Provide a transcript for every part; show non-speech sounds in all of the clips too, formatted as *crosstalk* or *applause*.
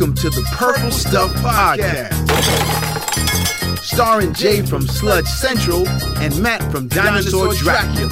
Welcome to the Purple Stuff Podcast. Starring Jay from Sludge Central and Matt from Dinosaur Dracula.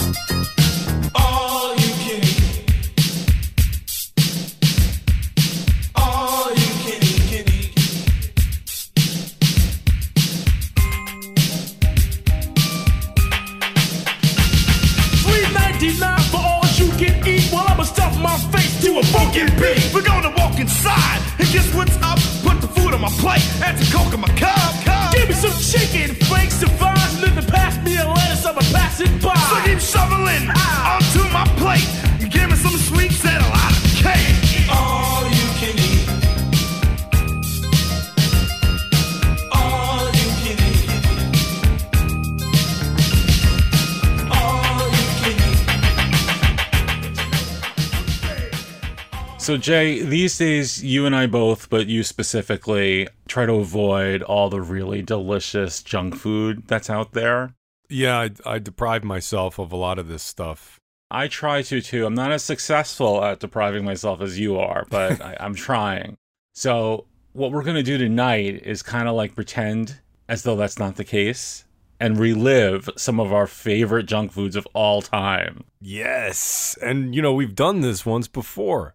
So, Jay, these days, you and I both, but you specifically, try to avoid all the really delicious junk food that's out there. Yeah, I, I deprive myself of a lot of this stuff. I try to too. I'm not as successful at depriving myself as you are, but *laughs* I, I'm trying. So, what we're going to do tonight is kind of like pretend as though that's not the case and relive some of our favorite junk foods of all time. Yes, and you know we've done this once before.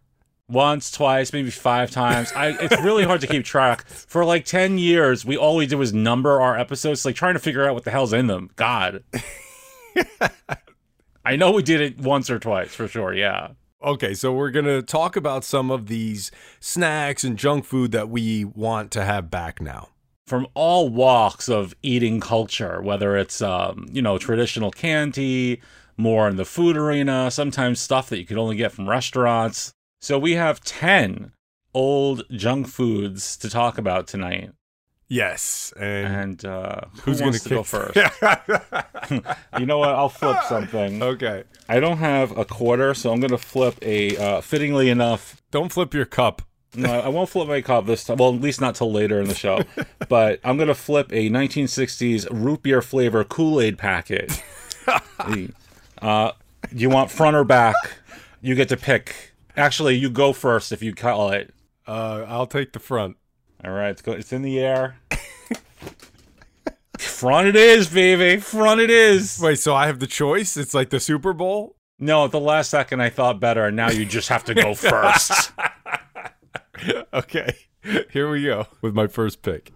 Once, twice, maybe five times. I it's really hard to keep track. For like ten years, we all we did was number our episodes, like trying to figure out what the hell's in them. God. *laughs* I know we did it once or twice for sure, yeah. Okay, so we're gonna talk about some of these snacks and junk food that we want to have back now. From all walks of eating culture, whether it's um, you know, traditional candy, more in the food arena, sometimes stuff that you could only get from restaurants. So we have ten old junk foods to talk about tonight. Yes, and, And uh, who's gonna to go first? *laughs* *laughs* you know what? I'll flip something. okay, I don't have a quarter, so I'm going to flip a. Uh, fittingly enough, don't flip your cup. no, I won't flip my cup this time. Well, at least not till later in the show. *laughs* but I'm going to flip a 1960s root beer flavor Kool Aid packet. uh, you want front or back? You get to pick. Actually, you go first if you call it. Uh, I'll take the front. All right, it's, go, it's in the air. front it is, baby. Front it is. Wait, so I have the choice? It's like the Super Bowl. No, at the last second I thought better, and now you just have to go *laughs* first. Okay, here we go with my first pick.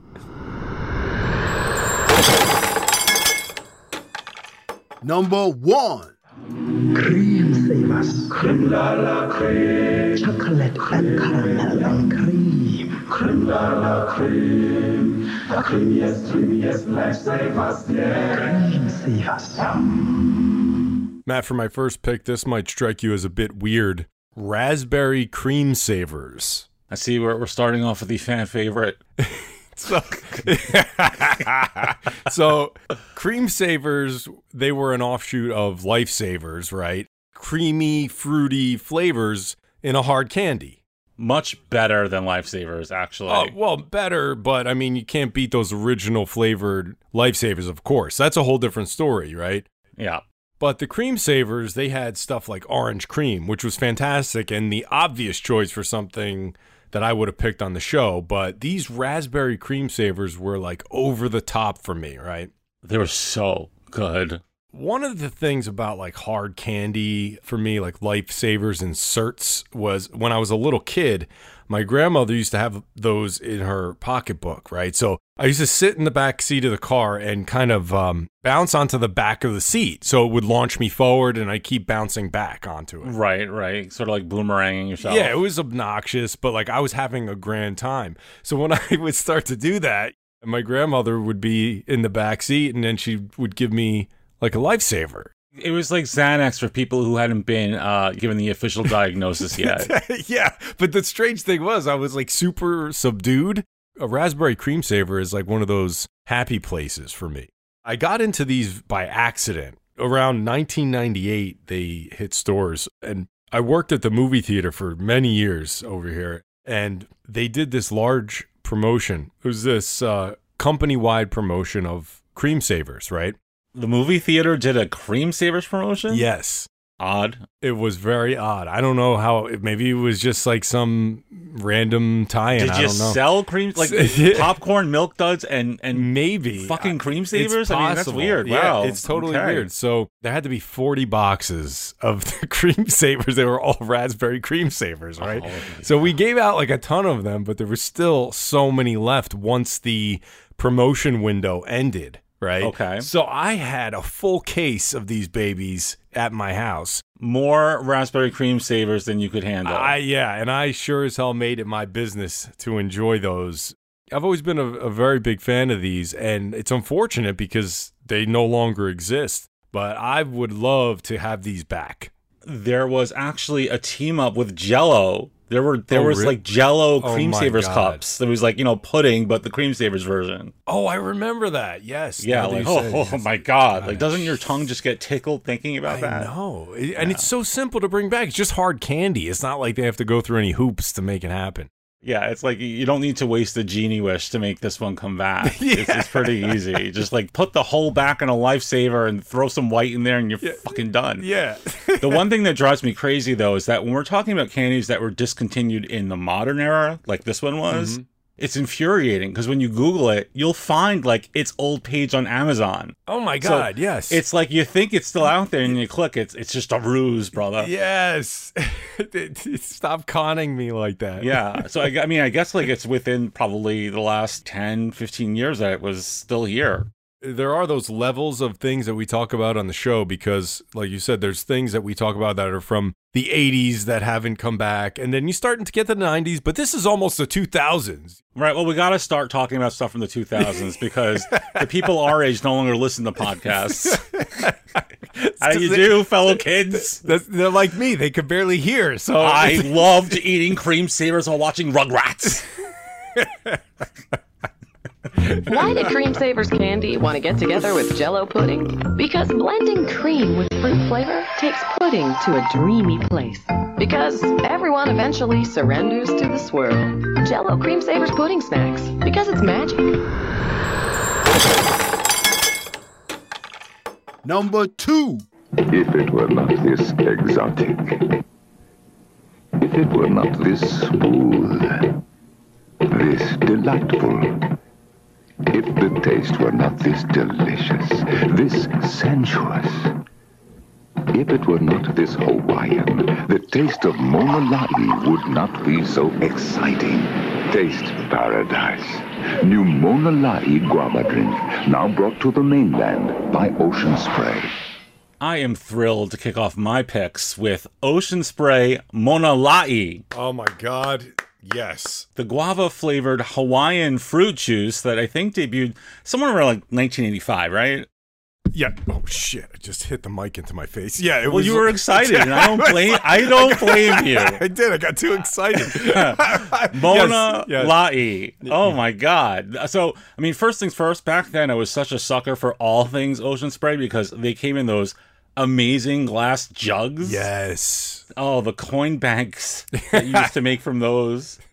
Number one. Cream savers. Creme la la creme. Chocolate and caramel and cream. Creme la la creme. The creamiest, creamiest lifesavers, yeah. Cream savers. Matt, for my first pick, this might strike you as a bit weird. Raspberry cream savers. I see we're, we're starting off with the fan favorite. *laughs* So, *laughs* so cream savers, they were an offshoot of lifesavers, right? Creamy, fruity flavors in a hard candy. Much better than Lifesavers, actually. Oh, well, better, but I mean, you can't beat those original flavored lifesavers, of course. That's a whole different story, right? yeah. But the cream savers, they had stuff like orange cream, which was fantastic and the obvious choice for something that I would have picked on the show. But these raspberry cream savers were like over the top for me, right? They were so good. One of the things about like hard candy for me, like lifesavers and certs, was when I was a little kid, my grandmother used to have those in her pocketbook, right? So I used to sit in the back seat of the car and kind of um, bounce onto the back of the seat. So it would launch me forward and I keep bouncing back onto it. Right, right. Sort of like boomeranging yourself. Yeah, it was obnoxious, but like I was having a grand time. So when *laughs* I would start to do that, my grandmother would be in the back seat and then she would give me like a lifesaver. It was like Xanax for people who hadn't been uh, given the official *laughs* diagnosis yet. *laughs* yeah, but the strange thing was I was like super subdued. A raspberry cream saver is like one of those happy places for me. I got into these by accident. Around 1998, they hit stores, and I worked at the movie theater for many years over here, and they did this large promotion. It was this uh, company wide promotion of cream savers, right? The movie theater did a Cream Savers promotion? Yes. Odd. It was very odd. I don't know how. Maybe it was just like some random tie-in. Did I you don't know. sell cream like *laughs* popcorn, milk duds, and and Maybe fucking cream savers? I mean, that's possible. weird. Yeah, Wow, it's totally Okay. weird. So there had to be forty boxes of the *laughs* cream savers. They were all raspberry cream savers, right? Oh, so we gave out like a ton of them, but there was still so many left once the promotion window ended. Right. Okay. So I had a full case of these babies at my house. More raspberry cream savers than you could handle. I yeah, and I sure as hell made it my business to enjoy those. I've always been a, a very big fan of these, and it's unfortunate because they no longer exist. But I would love to have these back. there was actually a team up with Jello. There were there Oh, was really? like Jello Oh cream my savers God. cups. There was like you know pudding, but the cream savers version. Oh, I remember that. Yes. Yeah, like *laughs* oh, oh my god! Like doesn't your tongue just get tickled thinking about I that? know, It- and it's so simple to bring back. It's just hard candy. It's not like they have to go through any hoops to make it happen. Yeah, it's like you don't need to waste a genie wish to make this one come back. *laughs* it's, it's pretty easy. Just like put the whole back in a lifesaver and throw some white in there, and you're fucking done. Yeah. *laughs* the one thing that drives me crazy though is that when we're talking about candies that were discontinued in the modern era, like this one was, Mm-hmm. it's infuriating because when you Google it, you'll find like its old page on Amazon. oh my So God. yes. It's like you think it's still out there and you click, it's it's just a ruse, brother. yes. *laughs* Stop conning me like that. Yeah. *laughs* So I, I mean, I guess like it's within probably the last 10, 15 years that it was still here. There are those levels of things that we talk about on the show because like you said there's things that we talk about that are from the 80s that haven't come back and then you're starting to get the 90s but this is almost the 2000s Right. Well, we got to start talking about stuff from the 2000s *laughs* because the people our age no longer listen to podcasts. *laughs* How do you do, fellow kids? *laughs* They're like me they could barely hear so I loved eating cream savers while watching Rugrats. Why did Cream Savers Candy want to get together with Jello pudding? Because blending cream with fruit flavor takes pudding to a dreamy place. Because everyone eventually surrenders to the swirl. Jello Cream Savers pudding snacks. Because it's magic. Number two. If it were not this exotic, if it were not this smooth, this delightful, if the taste were not this delicious, this sensuous, if it were not this Hawaiian, the taste of Mona Lai would not be so exciting. Taste paradise. New Mona Lai guava drink, now brought to the mainland by Ocean Spray. I am thrilled to kick off my picks with Ocean Spray Mona Lai, oh my god yes the guava flavored Hawaiian fruit juice that I think debuted somewhere around like 1985, right? yeah oh shit i just hit the mic into my face yeah it Well, was you were *laughs* excited, and I don't *laughs* blame. I don't *laughs* blame you. i did i got too excited Mona Yes, yes. Lai. Oh my god. So, I mean, first things first, back then I was such a sucker for all things Ocean Spray because they came in those amazing glass jugs. yes Oh, the coin banks that you used to make from those. *laughs*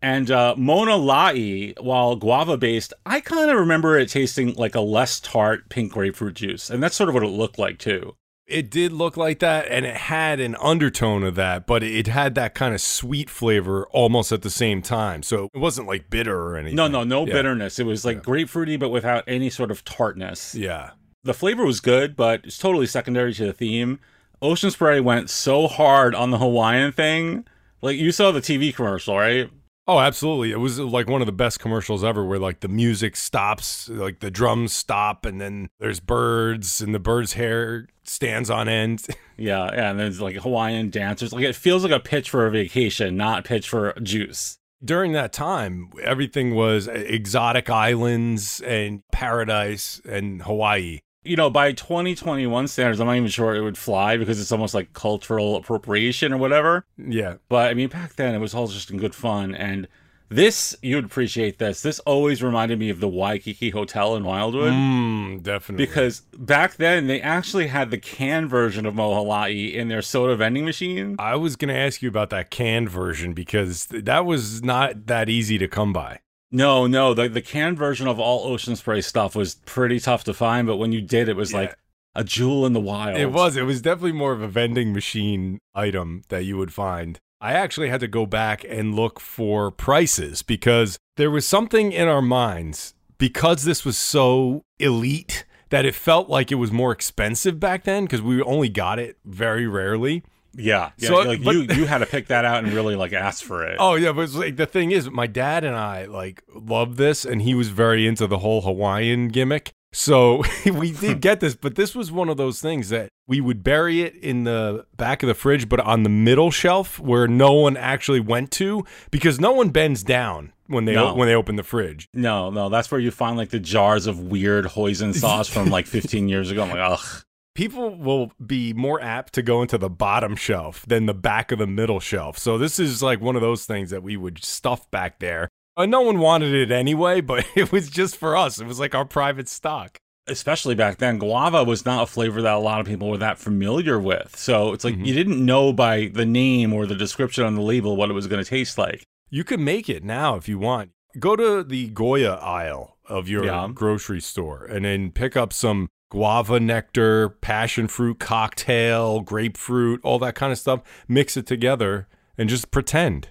And uh, Mona Lai, while guava based, I kind of remember it tasting like a less tart pink grapefruit juice. And that's sort of what it looked like too. It did look like that, and it had an undertone of that, but it had that kind of sweet flavor almost at the same time. So it wasn't like bitter or anything. No, no, no Yeah. bitterness. It was like grapefruity, but without any sort of tartness. Yeah. The flavor was good, but it's totally secondary to the theme. Ocean Spray went so hard on the Hawaiian thing. Like you saw the TV commercial, right? Oh, absolutely. It was like one of the best commercials ever where like the music stops, like the drums stop, and then there's birds, and the bird's hair stands on end. *laughs* Yeah, yeah, and there's like Hawaiian dancers. Like it feels like a pitch for a vacation, not a pitch for juice. During that time, everything was uh, exotic islands and paradise and Hawaii. You know, by 2021 standards, I'm not even sure it would fly because it's almost like cultural appropriation or whatever. Yeah. But I mean, back then it was all just in good fun. And this, you'd appreciate this. This always reminded me of the Waikiki Hotel in Wildwood. Mm, definitely. Because back then they actually had the canned version of Mona Lai in their soda vending machine. I was going to ask you about that canned version because that was not that easy to come by. No, no, the the canned version of all Ocean Spray stuff was pretty tough to find, but when you did, it was Yeah. like a jewel in the wild. It was. It was definitely more of a vending machine item that you would find. I actually had to go back and look for prices because there was something in our minds because this was so elite that it felt like it was more expensive back then because we only got it very rarely. Yeah. yeah So, like but- you you had to pick that out and really like ask for it. Oh yeah, but it's like the thing is, my dad and I like loved this, and he was very into the whole Hawaiian gimmick. So *laughs* we did hmm. get this, but this was one of those things that we would bury it in the back of the fridge, but on the middle shelf where no one actually went to, because no one bends down when they No. when they open the fridge. No, no, that's where you find like the jars of weird hoisin *laughs* sauce from like 15 years ago. I'm like, ugh. People will be more apt to go into the bottom shelf than the back of the middle shelf. So this is like one of those things that we would stuff back there. Uh, no one wanted it anyway, *laughs* but it was just for us. It was like our private stock. Especially back then, guava was not a flavor that a lot of people were that familiar with. So it's like you didn't know by the name or the description on the label what it was going to taste like. You can make it now if you want. Go to the Goya aisle of your Yeah. grocery store and then pick up some guava nectar, passion fruit cocktail, grapefruit, all that kind of stuff. Mix it together and just pretend.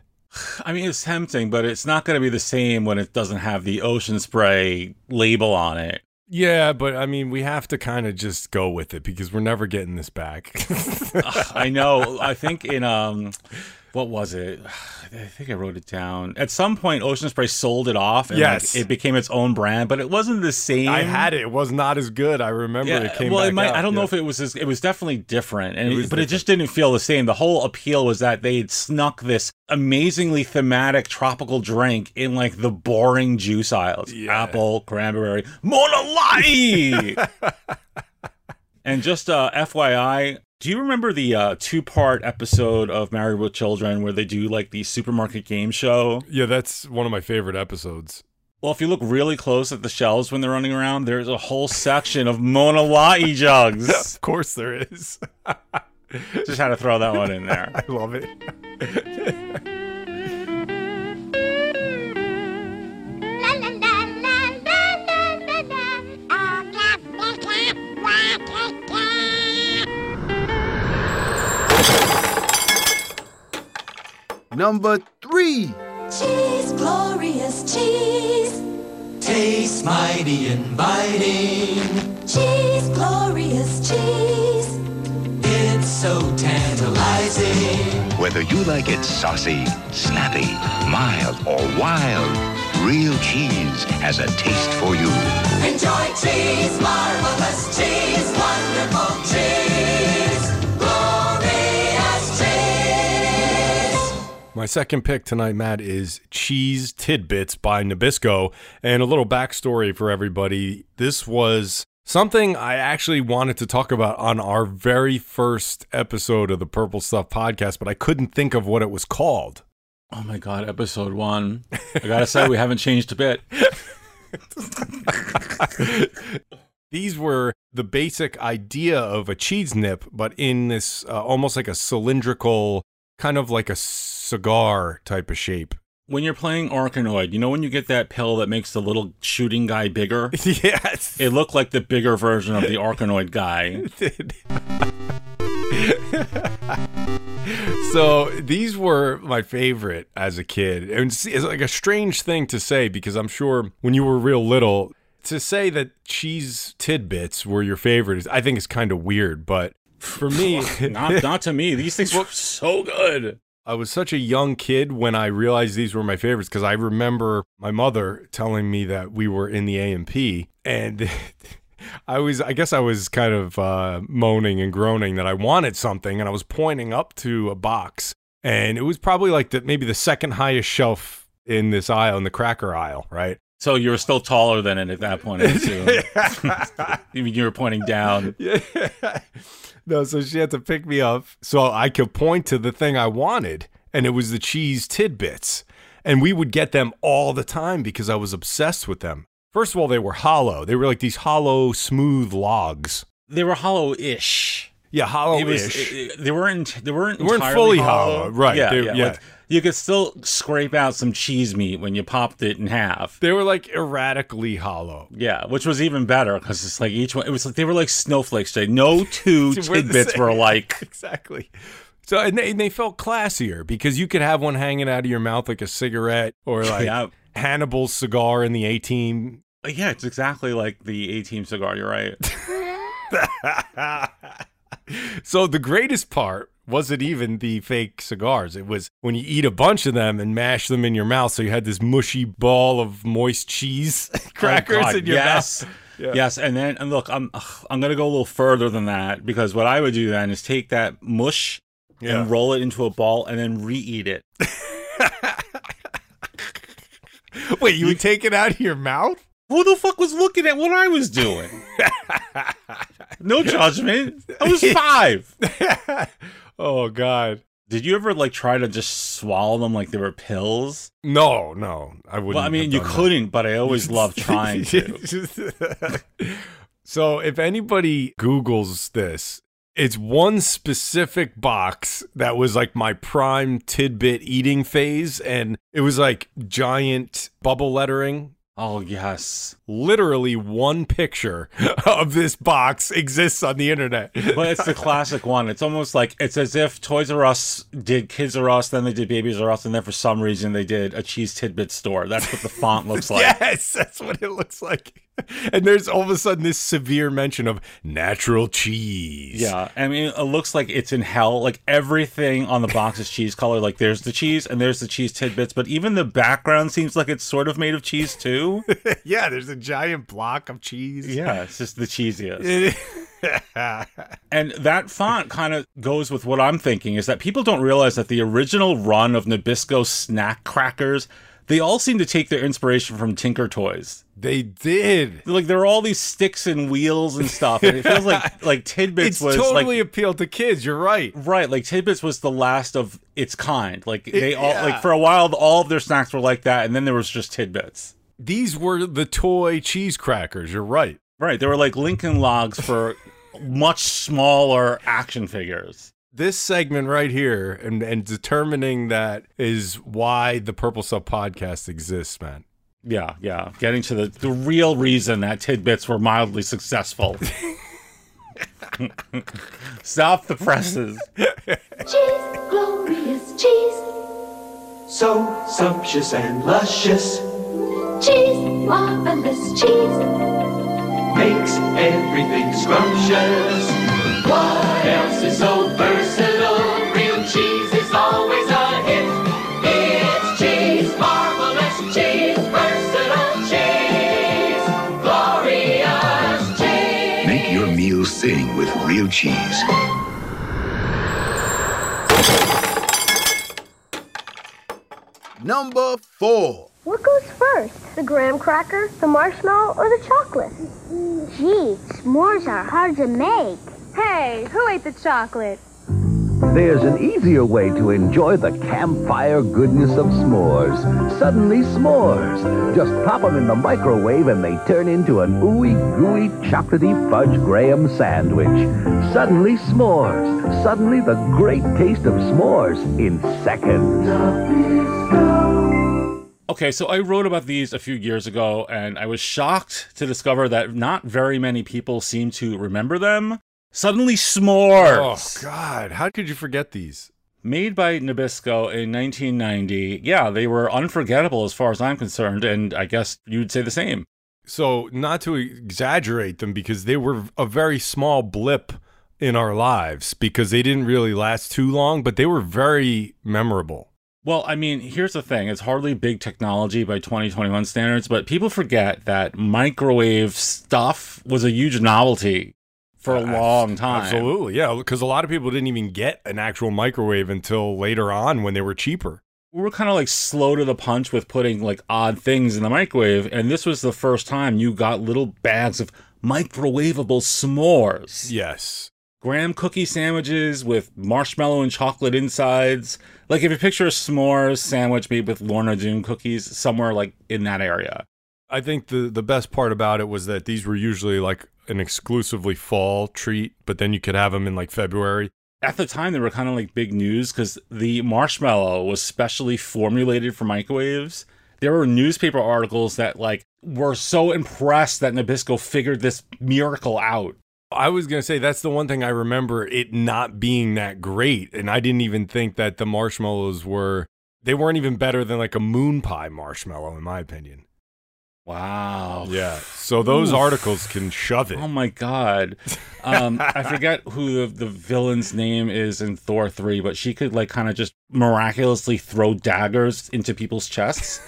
I mean, it's tempting, but it's not going to be the same when it doesn't have the ocean spray label on it. Yeah, but I mean, we have to kind of just go with it because we're never getting this back. *laughs* I know. I think in um, what was it? *sighs* I think I wrote it down. At some point, Ocean Spray sold it off, and Yes. like, it became its own brand, but it wasn't the same. I had it. It was not as good. I remember Yeah, it came well, back it might. I don't know if it was. As, it was definitely different, and It it but it just didn't feel the same. The whole appeal was that they had snuck this amazingly thematic tropical drink in like the boring juice aisles: Yeah. apple, cranberry, Mona Lai. *laughs* and just uh, FYI. Do you remember the uh, two-part episode of Married with Children where they do like the supermarket game show? Yeah, that's one of my favorite episodes. Well, if you look really close at the shelves when they're running around, there's a whole section of Mona Lai jugs. *laughs* Of course, there is. *laughs* Just had to throw that one in there. *laughs* I love it. Number three. Cheese, glorious cheese. Tastes mighty inviting. Cheese, glorious cheese. It's so tantalizing. Whether you like it saucy, snappy, mild, or wild, real cheese has a taste for you. Enjoy cheese, marvelous cheese, My second pick tonight, Matt, is Cheese Tidbits by Nabisco. And a little backstory for everybody. This was something I actually wanted to talk about on our very first episode of the Purple Stuff podcast, but I couldn't think of what it was called. Oh my god, episode one. I gotta say, we haven't changed a bit. *laughs* These were the basic idea of a cheese nip, but in this uh, almost like a cylindrical, kind of like a cigar type of shape. When you're playing Arkanoid, you know when you get that pill that makes the little shooting guy bigger? *laughs* yes. It looked like the bigger version of the Arkanoid guy. *laughs* so these were my favorite as a kid. And it's, it's like a strange thing to say because I'm sure when you were real little, to say that cheese tidbits were your favorite, is, I think is kind of weird. But for me, *laughs* Not, not to me. These things were *laughs* so good. I was such a young kid when I realized these were my favorites because I remember my mother telling me that we were in the A&P and *laughs* I was I guess I was kind of uh, moaning and groaning that I wanted something and I was pointing up to a box and it was probably like the maybe the second highest shelf in this aisle in the cracker aisle, right? So you were still taller than it at that point, I assume. mean you were pointing down. Yeah. No, so she had to pick me up so I could point to the thing I wanted, and it was the cheese tidbits. And we would get them all the time because I was obsessed with them. First of all, they were hollow. They were like these hollow, smooth logs. They were hollow-ish. Yeah, hollow It was. ish. it- it- they weren't. They weren't. They weren't fully hollow, right, Yeah, they- yeah. yeah. Like, you could still scrape out some cheese meat when you popped it in half. They were like erratically hollow. Yeah, which was even better because it's like each one. It was like they were like snowflakes. Jay. No *laughs* two We're tidbits same. were *laughs* alike. exactly. So and they, and they felt classier because you could have one hanging out of your mouth like a cigarette or *laughs* like Yeah. Hannibal's cigar in the A team. Uh, yeah, it's exactly like the A Team cigar. You're right. So the greatest part wasn't even the fake cigars. It was when you eat a bunch of them and mash them in your mouth. So you had this mushy ball of moist cheese *laughs* oh, crackers Oh, in your yes. mouth. *laughs* Yeah. Yes, and then and look, I'm I'm gonna go a little further than that because what I would do then is take that mush Yeah. and roll it into a ball and then re-eat it. *laughs* Wait, you would take it out of your mouth? Who the fuck was looking at what I was doing? no judgment. I was five. Oh God. Did you ever like try to just swallow them like they were pills? No, no, I wouldn't. Well, I mean, you that. couldn't, but I always *laughs* loved trying to. *laughs* so if anybody Googles this, it's one specific box that was like my prime tidbit eating phase, and it was like giant bubble lettering. Oh yes, Literally one picture *laughs* of this box exists on the internet. but it's the classic one. It's almost like it's as if Toys R Us did Kids R Us, then they did Babies R Us, and then for some reason they did a cheese tidbit store. That's what the font *laughs* looks like. yes, that's what it looks like. And there's all of a sudden this severe mention of natural cheese. Yeah, I mean, it looks like it's in hell. Like everything on the box is cheese color. Like there's the cheese and there's the cheese tidbits, but even the background seems like it's sort of made of cheese too. *laughs* yeah, there's a giant block of cheese. yeah, it's just the cheesiest. *laughs* And that font kind of goes with what I'm thinking is that people don't realize that the original run of Nabisco snack crackers, they all seem to take their inspiration from Tinker Toys. they did. Like there are all these sticks and wheels and stuff, and it feels like *laughs* like tidbits It's was totally like appealed to kids. You're right. right, like tidbits was the last of its kind. Like they all yeah. like for a while, all of their snacks were like that, and then there was just tidbits. These were the toy cheese crackers. You're right. Right, they were like Lincoln Logs for much smaller action figures. This segment right here and, and determining that is why the Purple Stuff podcast exists, man. Yeah, yeah. Getting to the, the real reason that tidbits were mildly successful. *laughs* Stop the presses. Cheese, glorious cheese. So sumptuous and luscious Cheese, marvelous cheese. makes everything scrumptious. What else is so versatile? Real cheese is always a hit. It's cheese, marvelous cheese, versatile cheese, glorious cheese. Make your meal sing with real cheese. Number four. What goes first? The graham cracker, the marshmallow, or the chocolate? Gee, s'mores are hard to make. Hey, who ate the chocolate? There's an easier way to enjoy the campfire goodness of s'mores. Suddenly s'mores. Just pop them in the microwave and they turn into an ooey gooey chocolatey fudge graham sandwich. Suddenly s'mores. Suddenly the great taste of s'mores in seconds. Okay, so I wrote about these a few years ago, and I was shocked to discover that not very many people seem to remember them. Suddenly, s'mores. Oh God, how could you forget these? Made by Nabisco in 1990. Yeah, they were unforgettable as far as I'm concerned, and I guess you'd say the same. So, not to exaggerate them because they were a very small blip in our lives because they didn't really last too long, but they were very memorable. Well, I mean, here's the thing. It's hardly big technology by 2021 standards, but people forget that microwave stuff was a huge novelty for a long time. Absolutely, yeah, because a lot of people didn't even get an actual microwave until later on when they were cheaper. We were kind of like slow to the punch with putting like odd things in the microwave, and this was the first time you got little bags of microwavable s'mores. Yes. Graham cookie sandwiches with marshmallow and chocolate insides. Like if you picture a s'mores sandwich made with Lorna Doone cookies, somewhere like in that area. I think the the best part about it was that these were usually like an exclusively fall treat, but then you could have them in like February. At the time, they were kind of like big news because the marshmallow was specially formulated for microwaves. There were newspaper articles that like were so impressed that Nabisco figured this miracle out. I was going to say that's the one thing I remember it not being that great. And I didn't even think that the marshmallows were, they weren't even better than like a moon pie marshmallow, in my opinion. Wow. Yeah. So those Oof. articles can shove it. Oh my god. Um, I *laughs* forget who the, the villain's name is in Thor 3, but she could like kind of just miraculously throw daggers into people's chests.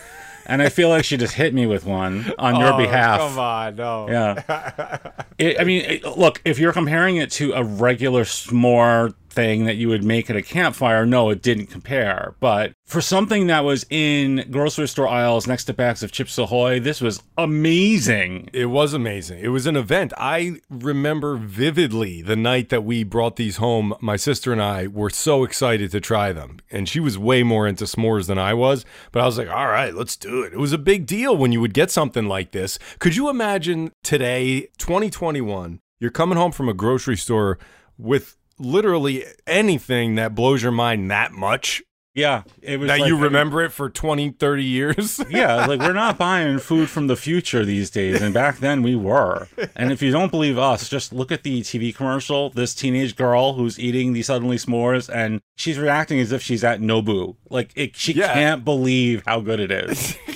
And I feel like she just hit me with one on your behalf. Oh, behalf. Come on, no. Yeah. It, I mean, it, look, if you're comparing it to a regular s'more thing that you would make at a campfire, no, it didn't compare. But for something that was in grocery store aisles next to bags of Chips Ahoy, this was amazing. It was amazing. It was an event. I remember vividly the night that we brought these home. My sister and I were so excited to try them. And she was way more into s'mores than I was. But I was like, all right, let's do it. It was a big deal when you would get something like this. Could you imagine today, 2021, you're coming home from a grocery store with literally anything that blows your mind that much? Yeah, it was that like- you remember it for 20, 30 years? *laughs* yeah, like we're not buying food from the future these days, and back then we were. And if you don't believe us, just look at the TV commercial. This teenage girl who's eating the suddenly s'mores, and she's reacting as if she's at Nobu. Like it, she Yeah. can't believe how good it is. *laughs*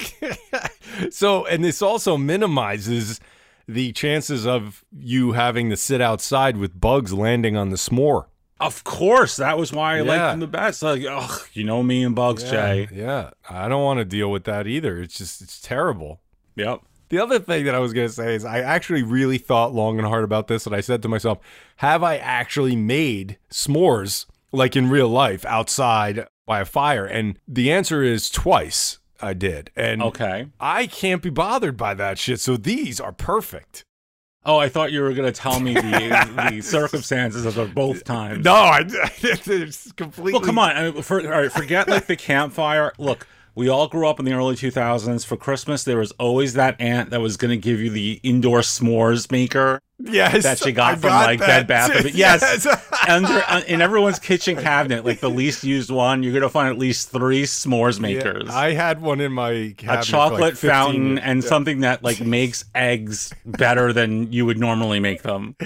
So, and this also minimizes the chances of you having to sit outside with bugs landing on the s'more. of course, that was why I liked Yeah. them the best. Like, ugh, you know me and bugs, Jay. Yeah, I don't want to deal with that either. It's just, it's terrible. Yep. The other thing that I was going to say is I actually really thought long and hard about this, and I said to myself, have I actually made s'mores like in real life outside by a fire? And the answer is twice I did. And Okay. I can't be bothered by that shit. So these are perfect. Oh, I thought you were gonna tell me the the *laughs* circumstances of the both times. No, I, *laughs* it's completely. Well, come on. I mean, for, all right, forget like the campfire. Look, we all grew up in the early 2000s. For Christmas, there was always that aunt that was going to give you the indoor s'mores maker. Yes, that she got I from got like that Bed Bath. Yes, Yes. *laughs* under uh, in everyone's kitchen cabinet, like the least used one, you're gonna find at least three s'mores makers. I had one in my cabinet a chocolate like 15 fountain and Yeah. something that like makes eggs better than you would normally make them. *laughs*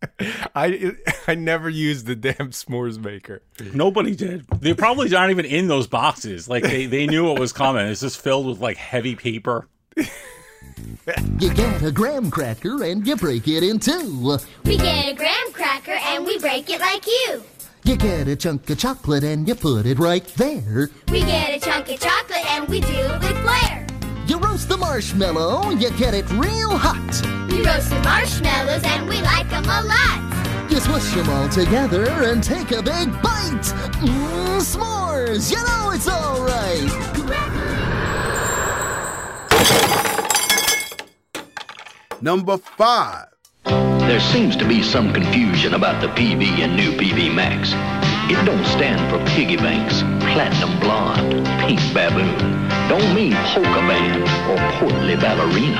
*laughs* I I never used the damn s'mores maker. Nobody did. They're probably not even in those boxes. Like they, they knew what was coming. It's just filled with like heavy paper. *laughs* You get a graham cracker and you break it in two. We get a graham cracker and we break it like you. You get a chunk of chocolate and you put it right there. We get a chunk of chocolate and we do it with flair. You roast the marshmallow, you get it real hot. We roast the marshmallows and we like them a lot. You smush them all together and take a big bite. Mmm, s'mores, you know it's alright. Number five. There seems to be some confusion about the PB and new PB Max. It don't stand for piggy banks, platinum blonde, pink baboon. Don't mean polka band or portly ballerina.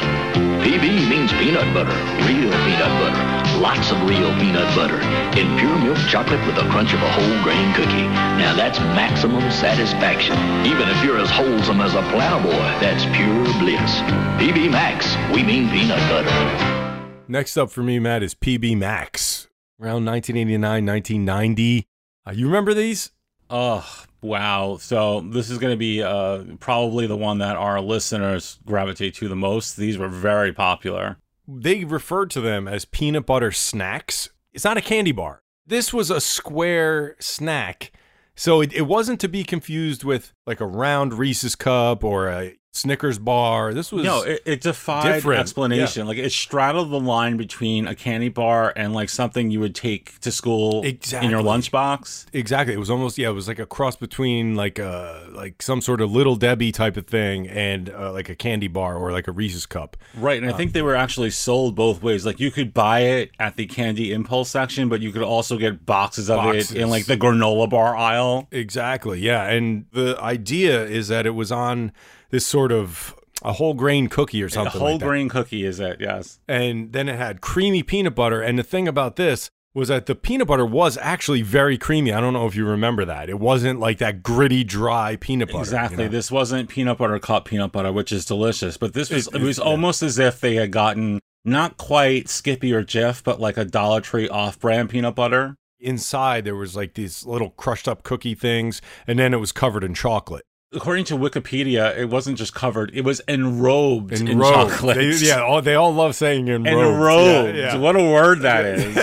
PB means peanut butter, real peanut butter, lots of real peanut butter, in pure milk chocolate with a crunch of a whole grain cookie. Now that's maximum satisfaction. Even if you're as wholesome as a plowboy, that's pure bliss. PB Max, we mean peanut butter. Next up for me, Matt, is PB Max. Around 1989, 1990. Uh, you remember these? Oh, wow. So this is going to be uh, probably the one that our listeners gravitate to the most. These were very popular. They referred to them as peanut butter snacks. It's not a candy bar. This was a square snack. So it, it wasn't to be confused with like a round Reese's cup or a Snickers bar. This was no, it, it defied different. explanation. Like it straddled the line between a candy bar and like something you would take to school exactly. in your lunchbox. Exactly. It was almost yeah. It was like a cross between like a like some sort of little Debbie type of thing and uh, like a candy bar or like a Reese's cup. Right, and I think they were actually sold both ways. Like you could buy it at the candy impulse section, but you could also get boxes of Boxes. it in like the granola bar aisle. Exactly. Yeah. And the idea is that it was on this sort of a whole grain cookie or A something. whole like that. grain cookie is it? Yes. and then it had creamy peanut butter. And the thing about this was that the peanut butter was actually very creamy. I don't know if you remember that. It wasn't like that gritty, dry peanut butter. you Exactly. know? This wasn't peanut butter cup peanut butter, which is delicious. But this was It- it, was yeah. almost as if they had gotten not quite Skippy or Jif, but like a Dollar Tree off-brand peanut butter. Inside there was like these little crushed up cookie things, and then it was covered in chocolate. According to Wikipedia, it wasn't just covered; it was enrobed in chocolate. They, yeah, all, they all love saying *laughs* enrobed. enrobed. Yeah, yeah. What a word that is.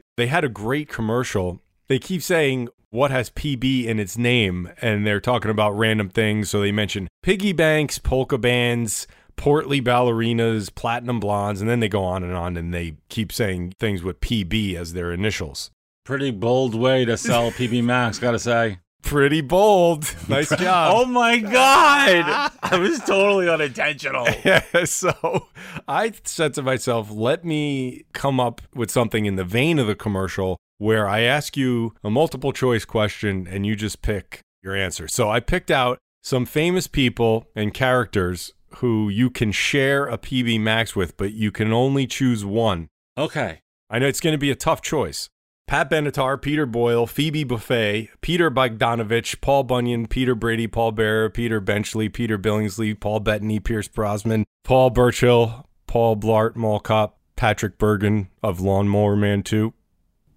*laughs* they had a great commercial. They keep saying what has PB in its name, and they're talking about random things. So they mention piggy banks, polka bands, portly ballerinas, platinum blondes, and then they go on and on, and they keep saying things with PB as their initials. Pretty bold way to sell PB Max, gotta say. Pretty bold. *laughs* Nice job. Oh my god! *laughs* I was totally unintentional. Yeah, so I said to myself, let me come up with something in the vein of the commercial where I ask you a multiple choice question and you just pick your answer. So I picked out some famous people and characters who you can share a PB Max with, but you can only choose one. Okay. I know it's going to be a tough choice. Pat Benatar, Peter Boyle, Phoebe Buffay, Peter Bogdanovich, Paul Bunyan, Peter Brady, Paul Bearer, Peter Benchley, Peter Billingsley, Paul Bettany, Pierce Brosnan, Paul Burchill, Paul Blart, Mallcop, Patrick Bergin of Lawnmower Man 2.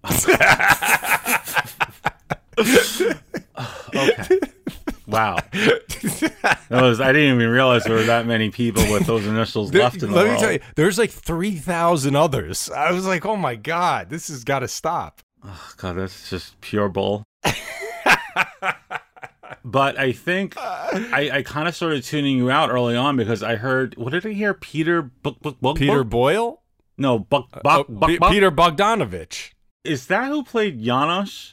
*laughs* *laughs* Okay. Wow. Was, I didn't even realize there were that many people with those initials There- left in the room. let world. me tell you, there's like 3,000 others. I was like, oh my God, this has got to stop. Oh, God, that's just pure bull. *laughs* but I think I, I kind of started tuning you out early on because I heard what did I hear? Peter Buck Buck Buck Peter? Boyle? No, Buck uh, Oh, Buck Buck, Pe- Buck. Peter Bogdanovich. Is that who played Janosch?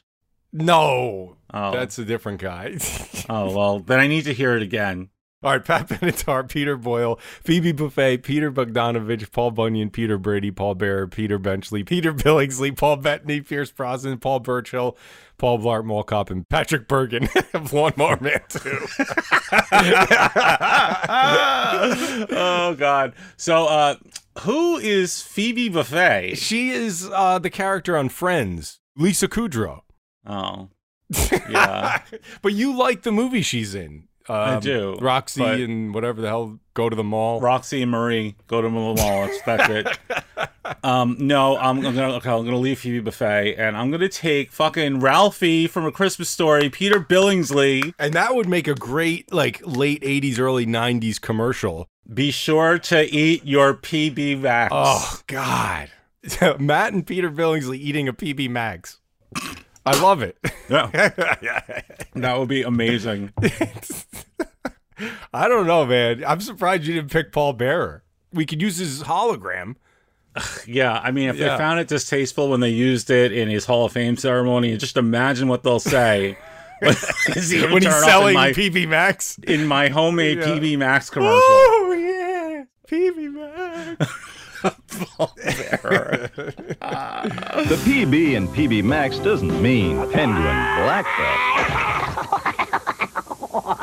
No, Oh. that's a different guy. *laughs* Oh well, then I need to hear it again. All right, Pat Benatar, Peter Boyle, Phoebe Buffay, Peter Bogdanovich, Paul Bunyan, Peter Brady, Paul Bearer, Peter Benchley, Peter Billingsley, Paul Bettany, Pierce Brosnan, Paul Burchill, Paul Blart Mall and Patrick Bergin *laughs* of Lawnmower Man 2. *laughs* oh God. So uh who is Phoebe Buffay? She is uh, the character on Friends, Lisa Kudrow. Oh. *laughs* Yeah. but you like the movie she's in. I Um, do, Roxy and whatever the hell, go to the mall. Roxy and Marie go to the mall. That's, that's it. Um, no, I'm, I'm gonna okay, I'm gonna leave Phoebe Buffay, and I'm gonna take fucking Ralphie from A Christmas Story, Peter Billingsley. And that would make a great, like, late 80s, early 90s commercial. Be sure to eat your PB Max. Oh God, *laughs* Matt and Peter Billingsley eating a PB Max. I love it. Yeah. *laughs* that would be amazing. *laughs* I don't know, man. I'm surprised you didn't pick Paul Bearer. We could use his hologram. Yeah, I mean, if Yeah. they found it distasteful when they used it in his Hall of Fame ceremony, just imagine what they'll say when, *laughs* when he's selling PB Max. in my homemade Yeah. PB Max oh, commercial. Oh yeah, PB Max. The PB and PB Max doesn't mean penguin black belt.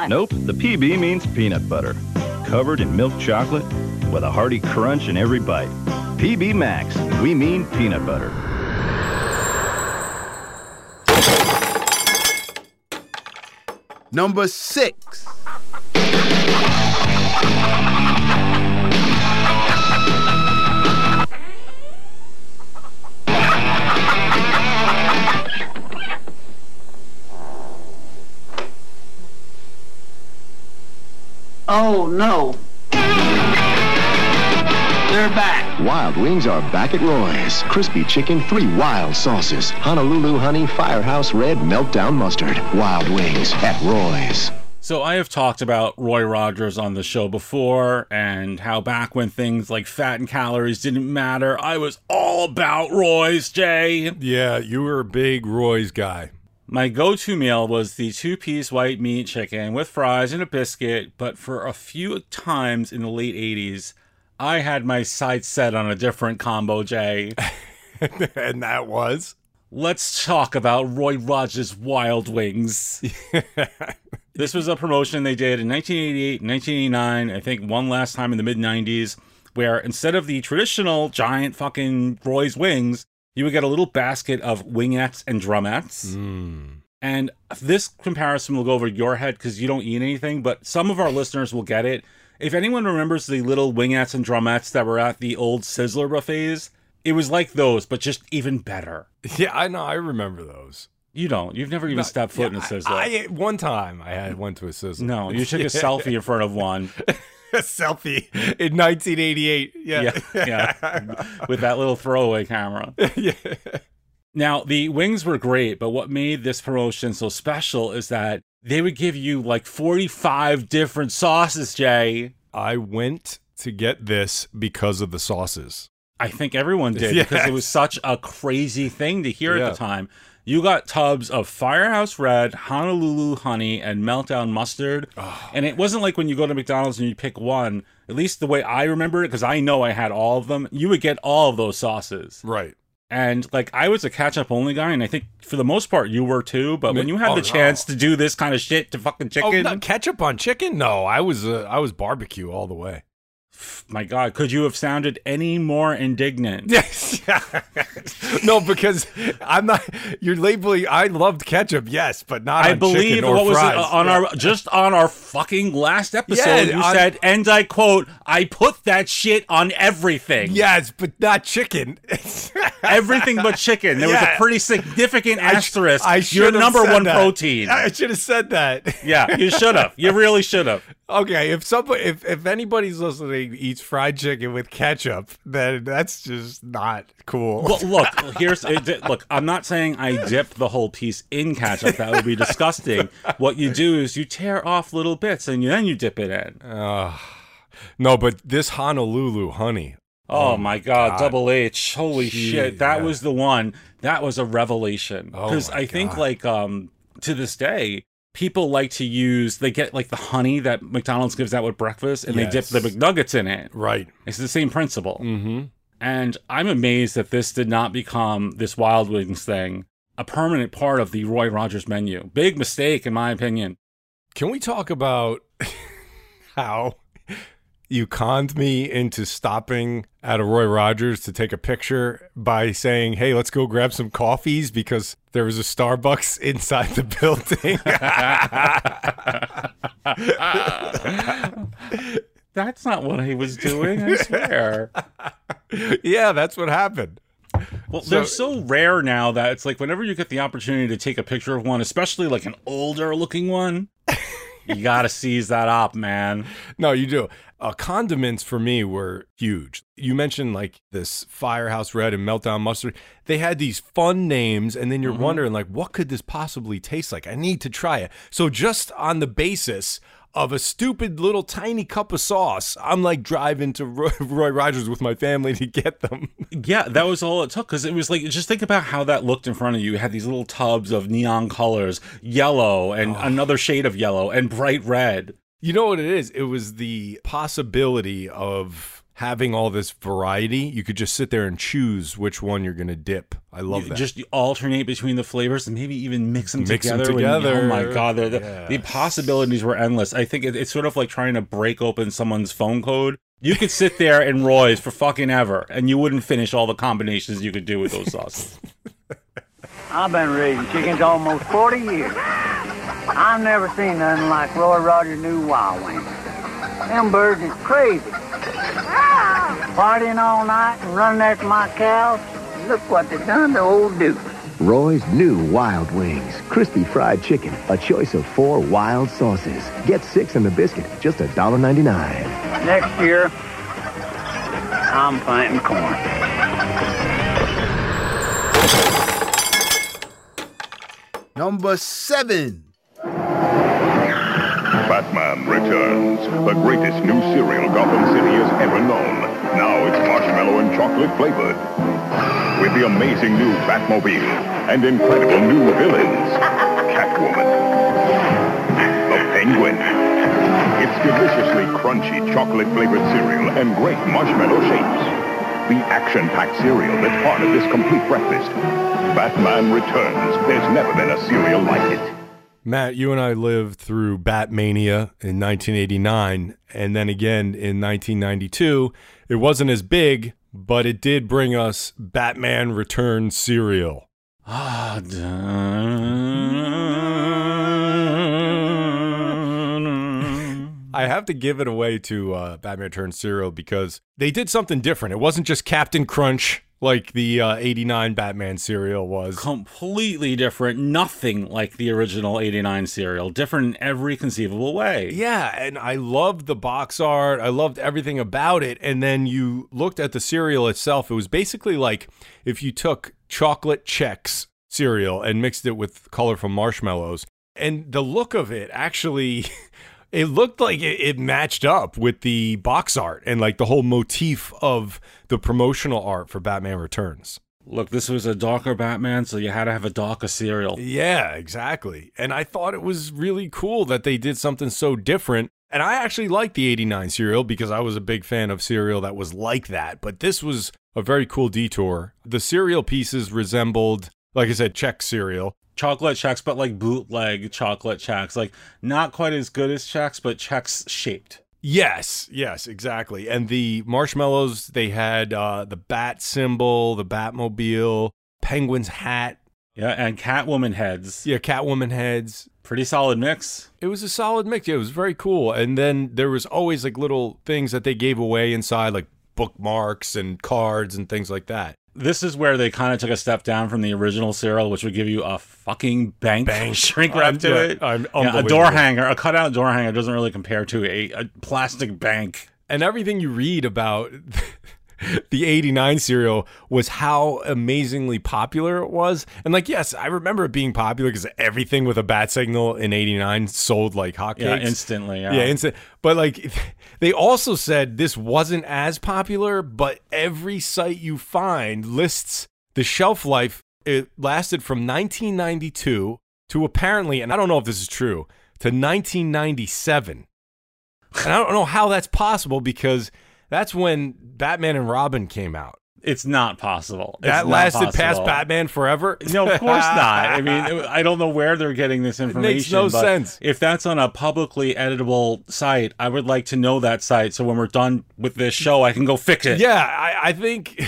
Nope, the PB means peanut butter, covered in milk chocolate with a hearty crunch in every bite. PB Max, we mean peanut butter. Number six. Oh no. They're back. Wild Wings are back at Roy's. Crispy chicken, three wild sauces. Honolulu honey, firehouse red, meltdown mustard. Wild Wings at Roy's. So I have talked about Roy Rogers on the show before and how back when things like fat and calories didn't matter, I was all about Roy's, Jay. Yeah, you were a big Roy's guy. My go-to meal was the two-piece white meat chicken with fries and a biscuit, but for a few times in the late 80s, I had my sights set on a different combo, Jay. *laughs* and that was Let's talk about Roy Rogers Wild Wings. *laughs* This was a promotion they did in 1988, 1989, I think one last time in the mid 90s, where instead of the traditional giant fucking Roy's wings, you would get a little basket of wingettes and drumettes. And this comparison will go over your head because you don't eat anything, but some of our listeners will get it. If anyone remembers the little wingettes and drumettes that were at the old Sizzler buffets, it was like those, but just even better. *laughs* Yeah, I know. I remember those. You don't. You've never even No, stepped foot in a Sizzler. I, I- one time I had went to a sizzler. no, you took a *laughs* selfie in front of one. *laughs* a selfie in 1988. Yeah, yeah, yeah, with that little throwaway camera. *laughs* yeah. Now, the wings were great, but what made this promotion so special is that they would give you like 45 different sauces, Jay. I went to get this because of the sauces. I think everyone did because it was such a crazy thing to hear Yeah. at the time. You got tubs of Firehouse Red, Honolulu Honey, and Meltdown Mustard. And it wasn't like when you go to McDonald's and you pick one, at least the way I remember it, because I know I had all of them, you would get all of those sauces. Right. And like I was a ketchup only guy, and I think for the most part you were too. But when you had oh, the no. chance to do this kind of shit to fucking Oh, chicken, not ketchup on chicken? No, I was uh, I was barbecue all the way. My God, could you have sounded any more indignant? *laughs* Yes. no, because I'm not. You're labeling. I loved ketchup, yes, but not. I on believe what was it fries. Uh, on our just on our fucking last episode. Yeah, you on- said, and I quote, "I put that shit on everything." Yes, but not chicken. *laughs* everything but chicken. There was a pretty significant I asterisk. I Your should have number said one that. protein. I should have said that. yeah, you should have. You really should have. Okay, if somebody, if if anybody's listening eats fried chicken with ketchup, then that's just not cool. Well, *laughs* look, here's it, look. I'm not saying I dip the whole piece in ketchup. That would be disgusting. What you do is you tear off little bits and then you dip it in. no, but this Honolulu honey. Oh, my God, God. Double H! Holy Gee, shit, that yeah. was the one. That was a revelation Oh because my I think like um to this day. People like to use they get like the honey that McDonald's gives out with breakfast and they dip the McNuggets in it. Right. It's the same principle. Mm-hmm. And I'm amazed that this did not become this Wild Wings thing, a permanent part of the Roy Rogers menu. Big mistake, in my opinion. Can we talk about *laughs* how you conned me into stopping at a Roy Rogers to take a picture by saying, "Hey, let's go grab some coffees because there was a Starbucks *laughs* inside the building." *laughs* That's not what he was doing, I swear. *laughs* yeah, that's what happened. Well, So- they're so rare now that it's like whenever you get the opportunity to take a picture of one, especially like an older looking one, you gotta seize that up, man. No, you do. Uh, condiments for me were huge. You mentioned like this Firehouse Red and Meltdown Mustard. They had these fun names, and then you're Mm-hmm. wondering like, what could this possibly taste like? I need to try it. So just on the basis of a stupid little tiny cup of sauce, I'm like driving to Roy, *laughs* Roy Rogers with my family to get them. *laughs* Yeah, that was all it took because it was like just think about how that looked in front of you. You had these little tubs of neon colors, yellow and another shade of yellow and bright red. You know what it is? It was the possibility of having all this variety. You could just sit there and choose which one you're going to dip. I love You that. Just alternate between the flavors and maybe even mix them Mix 'em together. when- oh together. oh my god, they're the, the possibilities were endless. I think it, it's sort of like trying to break open someone's phone code. You could sit there in Roy's for fucking ever, and you wouldn't finish all the combinations you could do with those sauces. I've been raising chickens almost 40 years. I've never seen nothing like Roy Rogers' new Wild Wings. Them birds is crazy. Partying all night and running after my cows. Look what they done to old Duke. Roy's new Wild Wings. Crispy fried chicken. A choice of four wild sauces. Get six in the biscuit. Just $1.99. Next year, I'm planting corn. Number seven. Batman Returns, the greatest new cereal Gotham City has ever known. Marshmallow and chocolate flavored. With the amazing new Batmobile and incredible new villains. Catwoman. The Penguin. It's deliciously crunchy chocolate flavored cereal and great marshmallow shapes. The action-packed cereal that's part of this complete breakfast. Batman Returns. There's never been a cereal like it. Matt, you and I lived through Batmania in 1989 and then again in 1992. It wasn't as big, but it did bring us Batman Returns cereal. Ah, I have to give it away to uh, Batman Returns cereal because they did something different. It wasn't just Captain Crunch like the uh, 89 Batman cereal was. completely different. Nothing like the original 89 cereal. Different in every conceivable way. Yeah, and I loved the box art. I loved everything about it. And then you looked at the cereal itself. It was basically like if you took chocolate Chex cereal and mixed it with colorful marshmallows. And the look of it actually. *laughs* It looked like it, it matched up with the box art and like the whole motif of the promotional art for Batman Returns. Look, this was a darker Batman, so you had to have a darker cereal. Yeah, exactly. And I thought it was really cool that they did something so different. And I actually liked the 89 cereal because I was a big fan of cereal that was like that. But this was a very cool detour. The cereal pieces resembled, like I said, Chex cereal. Chocolate Chex, but like bootleg chocolate Chex. Like not quite as good as Chex, but Chex shaped. Yes, yes, exactly. And the marshmallows, they had uh, the bat symbol, the Batmobile, penguin's hat. Yeah, and Catwoman heads. Yeah, Catwoman heads. Pretty solid mix. It was a solid mix. Yeah, it was very cool. And then there was always like little things that they gave away inside, like bookmarks and cards and things like that. This is where they kind of took a step down from the original cereal, which would give you a fucking bank, Bank. *laughs* shrink *laughs* wrap I'm- to yeah, it. I'm Yeah, a door hanger, a cutout door hanger doesn't really compare to a, a plastic bank. and everything you read about *laughs* the 89 cereal was how amazingly popular it was and like yes i remember it being popular because everything with a bat signal in 89 sold like hotcakes Yeah, instantly. Yeah. yeah instant but like *laughs* they also said this wasn't as popular but every site you find lists the shelf life it lasted from 1992 to apparently and i don't know if this is true to 1997 and I don't know how that's possible because that's when Batman and Robin came out. It's not possible. It's That not lasted past. Batman Forever? No, of course not. I mean, *laughs* I don't know where they're getting this information. It makes no sense. If that's on a publicly editable site, I would like to know that site so when we're done with this show, I can go fix it. Yeah, I, I think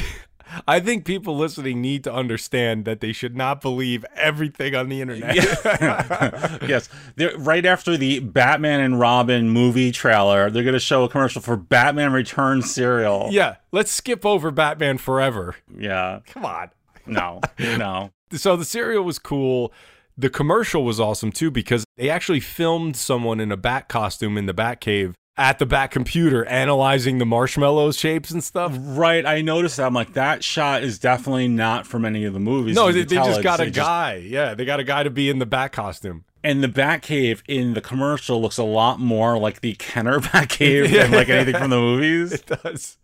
I think people listening need to understand that they should not believe everything on the internet. *laughs* yes. They're, right after the Batman and Robin movie trailer, they're going to show a commercial for Batman Returns cereal. yeah, let's skip over Batman Forever. Yeah. Come on. No, *laughs* no. So the cereal was cool. The commercial was awesome too because they actually filmed someone in a bat costume in the bat cave at the bat computer analyzing the marshmallow shapes and stuff. Right. I noticed that. I'm like, that shot is definitely not from any of the movies. No, they, they just got a they just- guy. Yeah, they got a guy to be in the bat costume. And the Batcave in the commercial looks a lot more like the Kenner Batcave *laughs* than like anything from the movies. It does.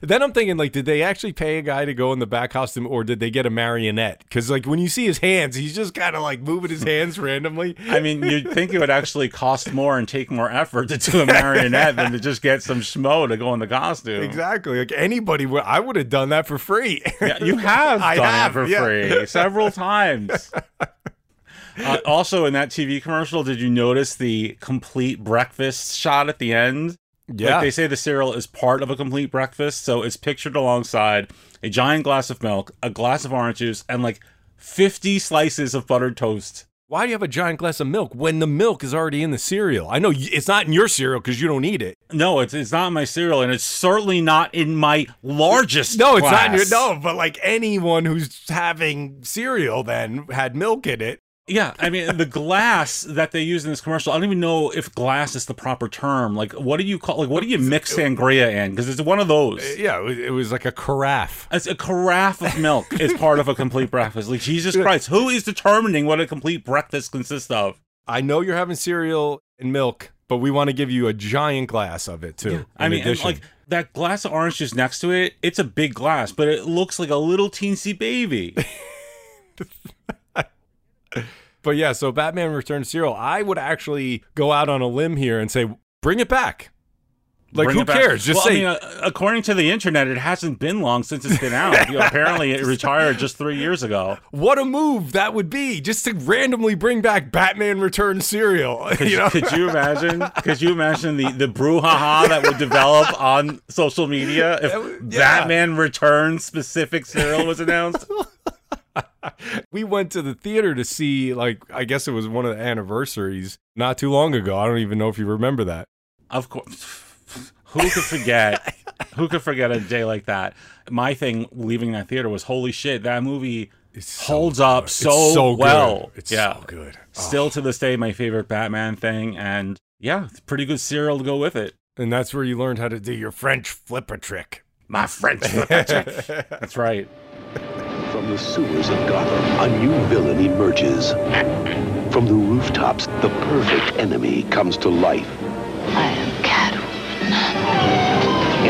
Then I'm thinking, like, did they actually pay a guy to go in the back costume, or did they get a marionette? Because, like, when you see his hands, he's just kind of like moving his hands randomly. *laughs* I mean, you'd think it would actually cost more and take more effort to do a marionette than to just get some schmo to go in the costume. Exactly. Like anybody would, I would have done that for free. *laughs* Yeah, you have I done have, it for yeah. free several times. *laughs* Uh, also, in that TV commercial, did you notice the complete breakfast shot at the end? Yeah. Like they say the cereal is part of a complete breakfast, so it's pictured alongside a giant glass of milk, a glass of orange juice, and like 50 slices of buttered toast. Why do you have a giant glass of milk when the milk is already in the cereal? I know it's not in your cereal because you don't eat it. No, it's it's not in my cereal, and it's certainly not in my largest. No, it's not in your no. But like anyone who's having cereal then had milk in it. Yeah, I mean the glass that they use in this commercial. I don't even know if glass is the proper term. Like, what do you call? Like, what do you mix sangria in? Because it's one of those. Uh, yeah, it was, it was like a carafe. It's a carafe of milk is *laughs* part of a complete breakfast. Like Jesus Christ, who is determining what a complete breakfast consists of? I know you're having cereal and milk, but we want to give you a giant glass of it too. I in mean, addition. like that glass of orange juice next to it. It's a big glass, but it looks like a little teensy baby. *laughs* But yeah, so Batman Returns cereal, I would actually go out on a limb here and say, bring it back. Like, who cares? Just well, say- I mean, uh, according to the internet, it hasn't been long since it's been out. You know, *laughs* apparently, it retired just three years ago. What a move that would be, just to randomly bring back Batman Returns cereal. *laughs* Could you know? could you imagine? *laughs* Could you imagine the the brouhaha that would develop on social media if Batman Returns specific cereal was announced? *laughs* we went to the theater to see, like, I guess it was one of the anniversaries not too long ago. I don't even know if you remember that. Of course. *laughs* Who could forget? who could forget a day like that? My thing leaving that theater was holy shit, that movie holds up It's so, so good. well. It's yeah. so good. Still to this day, my favorite Batman thing, and yeah, it's pretty good cereal to go with it. And that's where you learned how to do your French flipper trick. My French flipper trick. *laughs* That's right. From the sewers of Gotham, a new villain emerges. From the rooftops, the perfect enemy comes to life. I am Catwoman.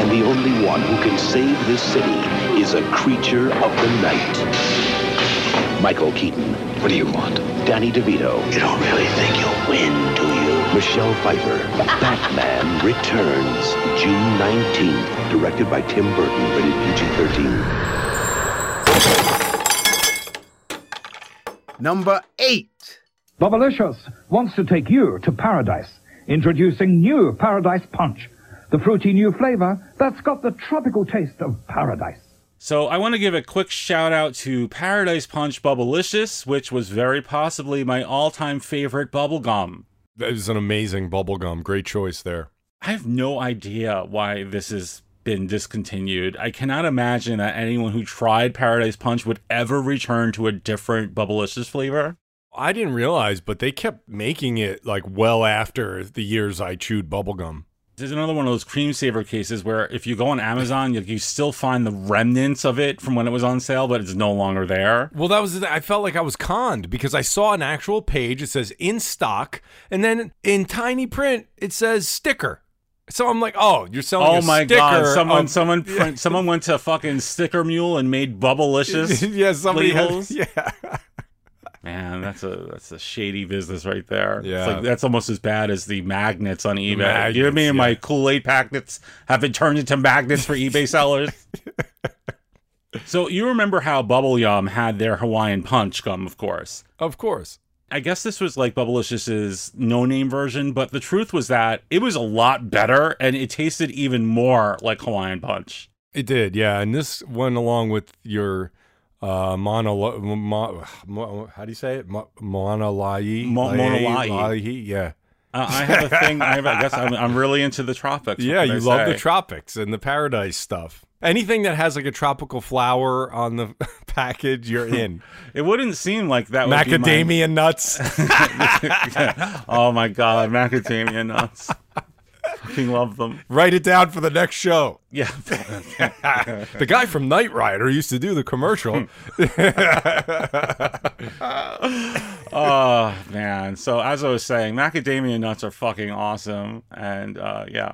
And the only one who can save this city is a creature of the night. Michael Keaton. What do you want? Danny DeVito. You don't really think you'll win, do you? Michelle Pfeiffer. *laughs* Batman Returns. June 19th. Directed by Tim Burton. Rated PG-13. Number eight. Bubblicious wants to take you to paradise. Introducing new Paradise Punch, the fruity new flavor that's got the tropical taste of paradise. So I want to give a quick shout out to Paradise Punch Bubblicious, which was very possibly my all-time favorite bubblegum. That is an amazing bubblegum. Great choice there. I have no idea why this has been discontinued. I cannot imagine that anyone who tried Paradise Punch would ever return to a different Bubblicious flavor. I didn't realize, but they kept making it like well after the years I chewed bubblegum. There's another one of those cream saver cases where if you go on Amazon, you, you still find the remnants of it from when it was on sale, but it's no longer there. Well, that was I felt like I was conned because I saw an actual page. It says in stock, and then in tiny print it says sticker. So I'm like, oh, you're selling. Oh my god! Someone, of- someone, *laughs* print, someone went to fucking Sticker Mule and made Bubblicious. *laughs* yeah, somebody had- labels. *laughs* yeah. Man, that's a that's a shady business right there. Yeah. it's like, that's almost as bad as the magnets on eBay. you know what I magnets, mean? My. Kool Aid packets have been turned into magnets for eBay sellers. so you remember how Bubble Yum had their Hawaiian Punch gum, of course. Of course. I guess this was like Bubblelicious's no-name version, but the truth was that it was a lot better and it tasted even more like Hawaiian Punch. It did, yeah. And this went along with your uh mono mo, mo, how do you say it? Mo, Mona Lai. Mo- monolai. Lai- Yeah. Uh, I have a thing. I, have, I guess I'm, I'm really into the tropics. Yeah, you love the tropics and the paradise stuff. Anything that has like a tropical flower on the *laughs* package, you're in. *laughs* It wouldn't seem like that. Would be my- Macadamia nuts. *laughs* oh my god, macadamia nuts! Fucking love them. Write it down for the next show. Yeah. *laughs* the guy from Knight Rider used to do the commercial. *laughs* *laughs* oh man. So as I was saying, macadamia nuts are fucking awesome, and uh, yeah.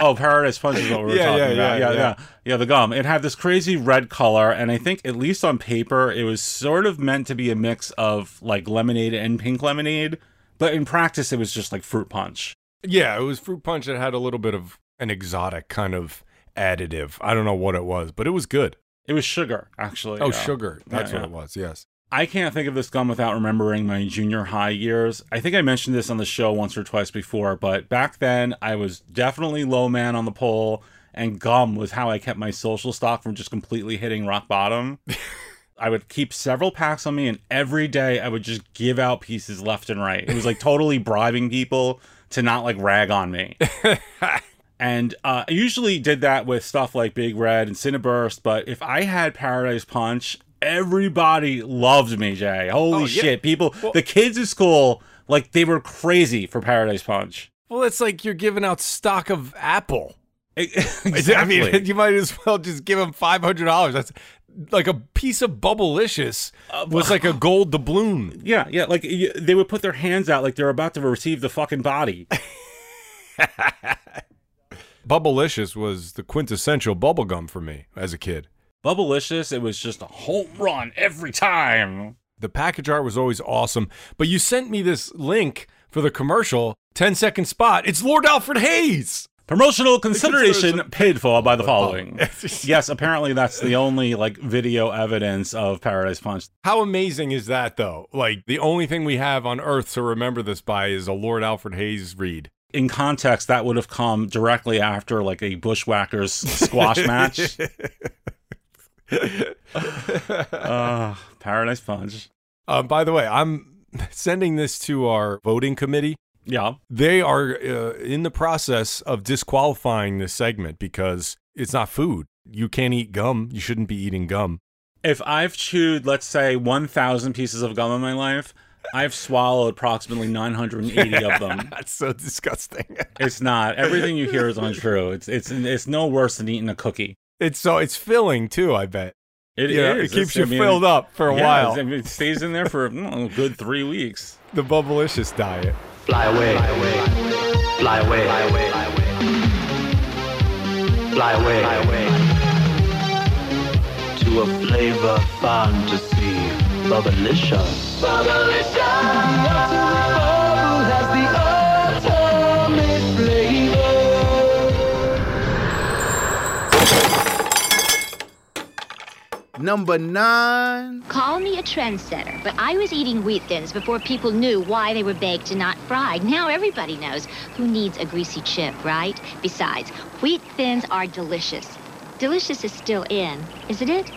Oh, Paradise Punch is what we were Yeah, talking yeah, about. yeah, Yeah, yeah, yeah. yeah, The gum. It had this crazy red color, and I think at least on paper, it was sort of meant to be a mix of like lemonade and pink lemonade, but in practice, it was just like fruit punch. yeah, it was fruit punch that had a little bit of an exotic kind of additive. I don't know what it was, but it was good. It was sugar, actually. Oh, yeah. sugar. That's Yeah, what yeah. it was. Yes. I can't think of this gum without remembering my junior high years. I think I mentioned this on the show once or twice before, but back then I was definitely low man on the pole, and gum was how I kept my social stock from just completely hitting rock bottom. *laughs* I would keep several packs on me, and every day I would just give out pieces left and right. It was like totally *laughs* bribing people to not like rag on me. *laughs* And uh, I usually did that with stuff like Big Red and Cinnaburst, but if I had Paradise Punch, everybody loved me, Jay. Holy Oh, yeah. shit. People, the kids at school, like, they were crazy for Paradise Punch. Well, it's like you're giving out stock of Apple. Exactly. *laughs* I mean, you might as well just give them five hundred dollars. That's like a piece of Bubblicious was like a *laughs* gold doubloon. Yeah, yeah. Like, they would put their hands out like they're about to receive the fucking body. *laughs* Bubblicious was the quintessential bubblegum for me as a kid. Bubblicious, it was just a home run every time. The package art was always awesome, but you sent me this link for the commercial 10 second spot. It's Lord Alfred Hayes. Promotional consideration paid for by the Oh. following. *laughs* yes, apparently that's the only like video evidence of Paradise Punch. How amazing is that, though? Like, the only thing we have on earth to remember this by is a Lord Alfred Hayes read. In context, that would have come directly after like a Bushwhackers squash *laughs* match. *laughs* uh, Paradise Punch. Uh, by the way, I'm sending this to our voting committee. Yeah. They are uh, in the process of disqualifying this segment because it's not food. You can't eat gum. You shouldn't be eating gum. If I've chewed, let's say, 1,000 pieces of gum in my life, I've swallowed approximately 980 of them. *laughs* That's so disgusting. It's not. Everything you hear is untrue. It's it's it's no worse than eating a cookie. It's so it's filling too. I bet. It You know, is. it keeps It's- you I mean, filled up for a yeah, while. It stays in there for mm, a good three weeks. The Bubblicious diet. Fly away, fly away, fly away, fly away, fly away, to a flavor fantasy, bubblicious. Bubble Number nine. Call me a trendsetter, but I was eating wheat thins before people knew why they were baked and not fried. Now everybody knows who needs a greasy chip, right? Besides, wheat thins are delicious. Delicious is still in, isn't it?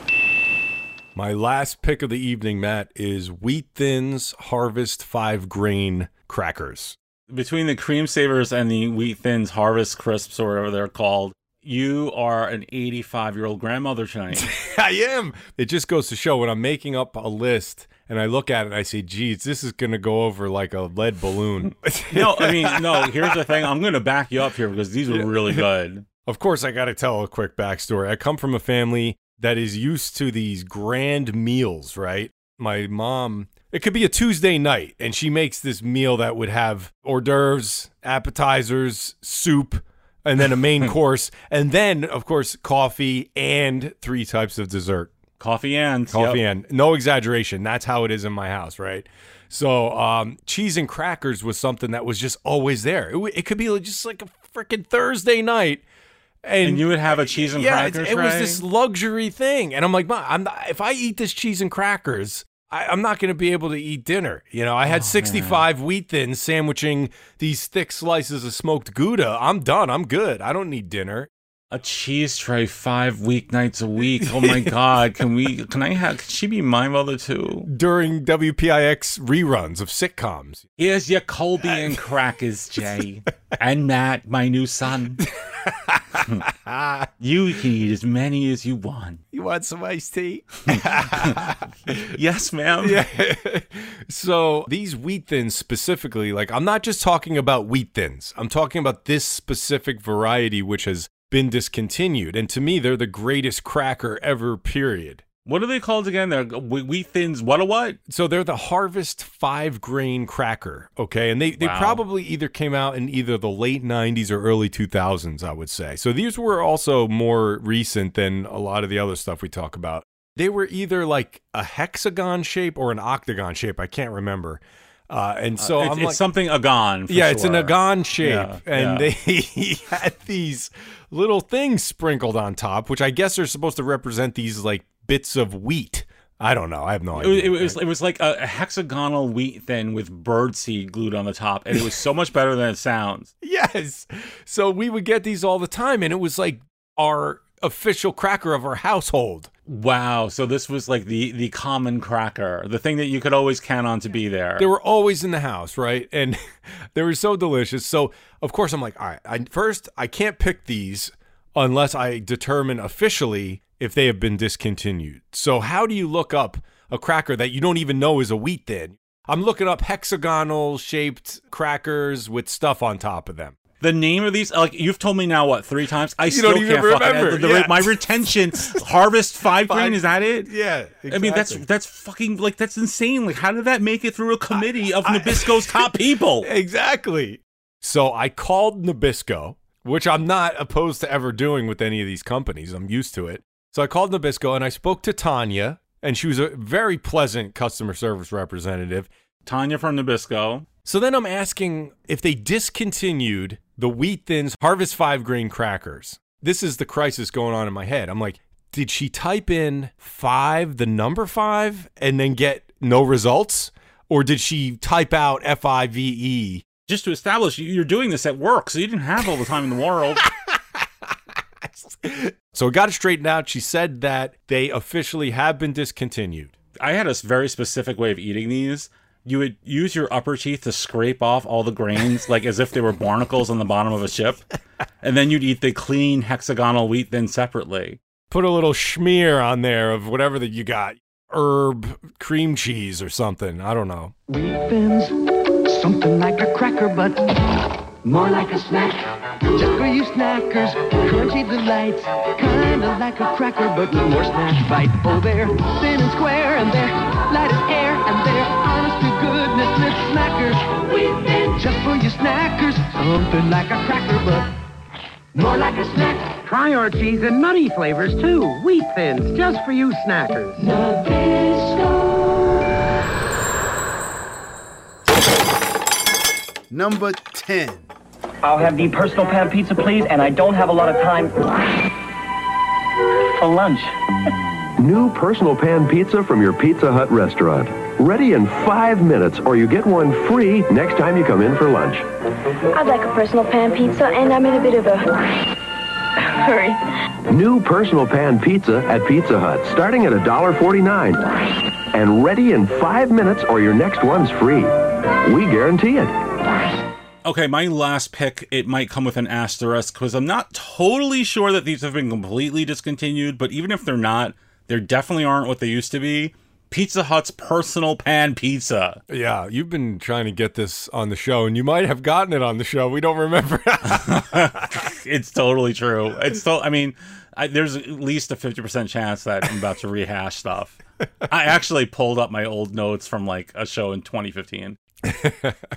My last pick of the evening, Matt, is Wheat Thins Harvest Five Grain Crackers. Between the cream savers and the wheat thins harvest crisps or whatever they're called, you are an 85 year old grandmother tonight. *laughs* I am. It just goes to show when I'm making up a list and I look at it I say, geez, this is going to go over like a lead balloon. *laughs* no, I mean, no, here's the thing. I'm going to back you up here because these are really *laughs* good. Of course, I got to tell a quick backstory. I come from a family that is used to these grand meals, right? My mom, it could be a Tuesday night, and she makes this meal that would have hors d'oeuvres, appetizers, soup, and then a main *laughs* course, and then, of course, coffee and three types of dessert. Coffee and Coffee yep. and no exaggeration. That's how it is in my house, right? So, um, cheese and crackers was something that was just always there. It, w- it could be just like a freaking Thursday night. And, And you would have a cheese and yeah, cracker it, it was this luxury thing, and I'm like, Mom, I'm not, if I eat this cheese and crackers, I, I'm not going to be able to eat dinner. You know, I Oh, had 65 wheat thins sandwiching these thick slices of smoked Gouda. I'm done. I'm good. I don't need dinner. A cheese tray five weeknights a week. Oh my *laughs* god! Can we? Can I have? Can she be my mother too? During WPIX reruns of sitcoms. Here's your Colby *laughs* and crackers, Jay, and Matt, my new son. *laughs* you can eat as many as you want. You want some iced tea? yes, ma'am. Yeah. so these wheat thins specifically, like I'm not just talking about wheat thins. I'm talking about this specific variety which has been discontinued. And to me, they're the greatest cracker ever, period. What are they called again? They're uh, whe- wheat thins. What a what? So they're the Harvest five grain cracker. Okay. And they, they Wow. probably either came out in either the late 90s or early 2000s, I would say. So these were also more recent than a lot of the other stuff we talk about. They were either like a hexagon shape or an octagon shape. I can't remember. Uh, and so Uh, it's, it's like, something agon. for yeah, it's an sure. agon shape, Yeah, and yeah. they *laughs* had these little things sprinkled on top, which I guess are supposed to represent these like bits of wheat. I don't know. I have no It was, idea. it was it was like a, hexagonal wheat thin with birdseed glued on the top, and it was so much better than it sounds. *laughs* yes. So we would get these all the time, and it was like our official cracker of our household. Wow! So this was like the the common cracker, the thing that you could always count on to be there. They were always in the house, right? And *laughs* they were so delicious. So of course I'm like, all right. I, first, I can't pick these unless I determine officially if they have been discontinued. So how do you look up a cracker that you don't even know is a wheat thin? I'm looking up hexagonal shaped crackers with stuff on top of them. The name of these, like you've told me now, what three times? I still don't even can't fucking- remember, the- yeah. My retention, *laughs* Harvest Five Grain, is that it? Yeah, I mean, that's that's fucking like that's insane. Like, how did that make it through a committee of Nabisco's top *laughs* people? Exactly. So I called Nabisco, which I'm not opposed to ever doing with any of these companies. I'm used to it. So I called Nabisco and I spoke to Tanya, and she was a very pleasant customer service representative. Tanya from Nabisco. So then I'm asking if they discontinued the Wheat Thins Harvest 5 grain crackers. This is the crisis going on in my head. I'm like, did she type in 5, the number 5, and then get no results? Or did she type out F I V E? Just to establish you- you're doing this at work, so you didn't have all the time in the world. *laughs* So it got it straightened out. She said that they officially have been discontinued. I had a very specific way of eating these. You would use your upper teeth to scrape off all the grains, like as if they were barnacles on the bottom of a ship. and then you'd eat the clean hexagonal wheat thin separately. Put a little schmear on there of whatever that you got. Herb cream cheese or something. I don't know. Wheat thins, something like a cracker, but more like a snack. Just for you snackers, crunchy delights, kinda like a cracker, but with more snack bite. Oh, they're thin and square, and they're light as air, and they're honest you snackers, something like a cracker, but more like a snack. Try our cheese and nutty flavors too. Wheat thins, just for you snackers. Number 10. I'll have the personal pan pizza, please, and I don't have a lot of time for lunch. New personal pan pizza from your Pizza Hut restaurant. Ready in five minutes, or you get one free next time you come in for lunch. I'd like a personal pan pizza, and I'm in a bit of a *laughs* hurry. New personal pan pizza at Pizza Hut, starting at $1.49. And ready in five minutes, or your next one's free. We guarantee it. Okay, my last pick, it might come with an asterisk because I'm not totally sure that these have been completely discontinued, but even if they're not, they definitely aren't what they used to be. Pizza Hut's personal pan pizza. Yeah, you've been trying to get this on the show, and you might have gotten it on the show. We don't remember. *laughs* it's totally true. It's still, I mean, I, there's at least a 50% chance that I'm about to rehash stuff. I actually pulled up my old notes from like a show in 2015.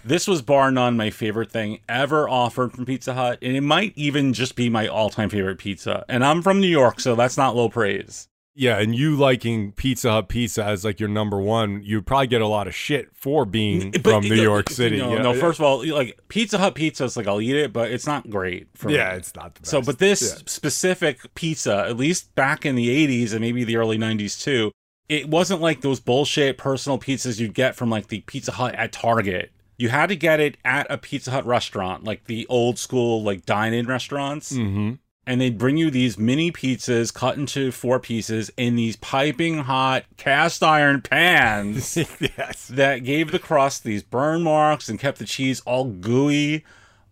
this was bar none my favorite thing ever offered from Pizza Hut, and it might even just be my all time favorite pizza. And I'm from New York, so that's not low praise. Yeah, and you liking Pizza Hut pizza as like your number one, you'd probably get a lot of shit for being But- from New York City. No, Yeah, no, first of all, like Pizza Hut pizza is like I'll eat it, but it's not great for me. Yeah, it's not the So, but this Yeah. specific pizza, at least back in the 80s and maybe the early 90s too, it wasn't like those bullshit personal pizzas you'd get from like the Pizza Hut at Target. You had to get it at a Pizza Hut restaurant, like the old school like dine-in restaurants. Mhm. And they'd bring you these mini pizzas cut into four pieces in these piping hot cast iron pans *laughs* yes. that gave the crust these burn marks and kept the cheese all gooey.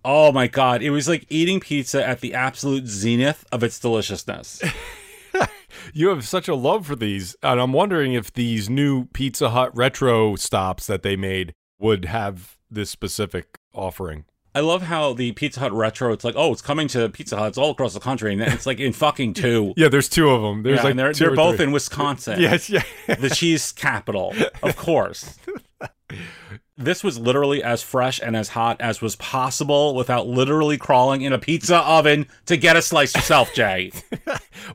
Oh my god, it was like eating pizza at the absolute zenith of its deliciousness. *laughs* You have such a love for these, and I'm wondering if these new Pizza Hut retro stops that they made would have this specific offering. I love how the Pizza Hut retro, it's like, oh, it's coming to Pizza Huts all across the country, and it's like in fucking *laughs* two. Yeah, there's two of them. There's Yeah, like and they're, they're both three. in Wisconsin. Yes, yeah. *laughs* the cheese capital, of course. *laughs* This was literally as fresh and as hot as was possible without literally crawling in a pizza oven to get a slice yourself, Jay.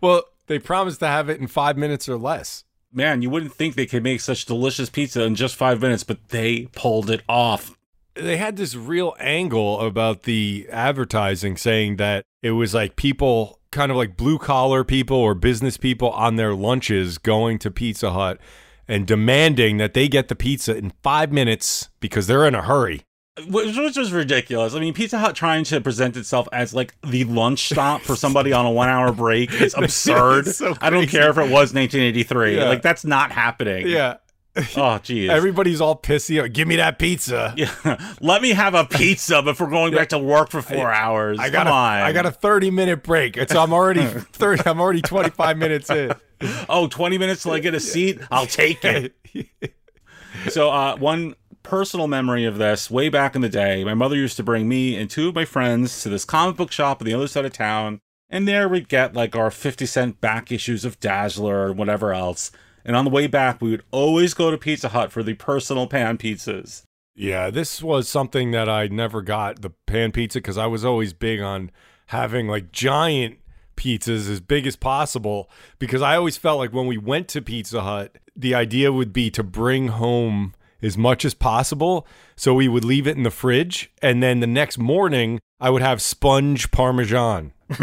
Well, they promised to have it in five minutes or less. Man, you wouldn't think they could make such delicious pizza in just five minutes, but they pulled it off. They had this real angle about the advertising saying that it was like people, kind of like blue collar people or business people on their lunches going to Pizza Hut and demanding that they get the pizza in five minutes because they're in a hurry. Which which was ridiculous. I mean, Pizza Hut trying to present itself as like the lunch stop for somebody on a one hour break is *laughs* absurd. So I don't care if it was 1983. Yeah. Like, that's not happening. Yeah. *laughs* Oh, geez. Everybody's all pissy. Give me that pizza. *laughs* Yeah. Let me have a pizza before going back to work for four hours. I got Come a, on. I got a 30 minute break. It's I'm already *laughs* 30 I'm already 25 minutes in. oh, 20 minutes till I get a seat? I'll take it. so, uh, one personal memory of this way back in the day, my mother used to bring me and two of my friends to this comic book shop on the other side of town. And there we'd get like our 50 cent back issues of Dazzler or whatever else. And on the way back, we would always go to Pizza Hut for the personal pan pizzas. Yeah, this was something that I never got the pan pizza because I was always big on having like giant pizzas as big as possible because I always felt like when we went to Pizza Hut, the idea would be to bring home as much as possible. So we would leave it in the fridge. And then the next morning, I would have sponge parmesan. *laughs*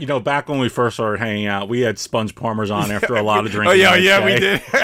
you know, back when we first started hanging out, we had sponge parmesan after a lot of drinking. Oh, yeah, yeah, we did. *laughs* you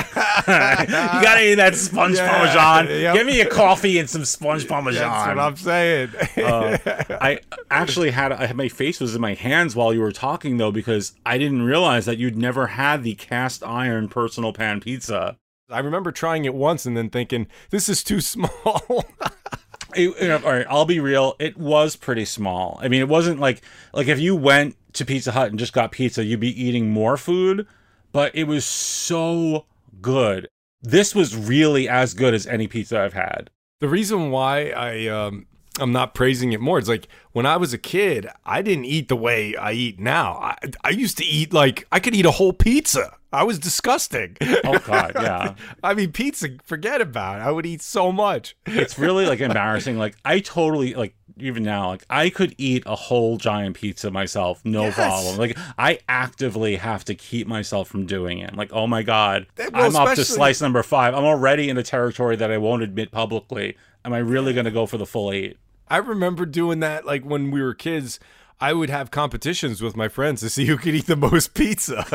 gotta eat that sponge Yeah, parmesan. yep. Give me a coffee and some sponge parmesan. That's what I'm saying. Uh, I actually had I had my face was in my hands while you were talking though because I didn't realize that you'd never had the cast iron personal pan pizza. I remember trying it once and then thinking, this is too small. *laughs* It- you know, all right, I'll be real. It was pretty small. I mean, it wasn't like like if you went to Pizza Hut and just got pizza, you'd be eating more food. But it was so good. This was really as good as any pizza I've had. The reason why I um I'm not praising it more. It's like when I was a kid, I didn't eat the way I eat now. I, I used to eat like I could eat a whole pizza. I was disgusting. Oh God, yeah. *laughs* I mean, pizza, forget about it. I would eat so much. It's really like embarrassing. Like I totally like even now, like I could eat a whole giant pizza myself, no Yes. problem. Like I actively have to keep myself from doing it. Like, oh my god, Well, I'm up to slice number five. I'm already in a territory that I won't admit publicly. Am I really going to go for the full eight? I remember doing that like when we were kids. I would have competitions with my friends to see who could eat the most pizza.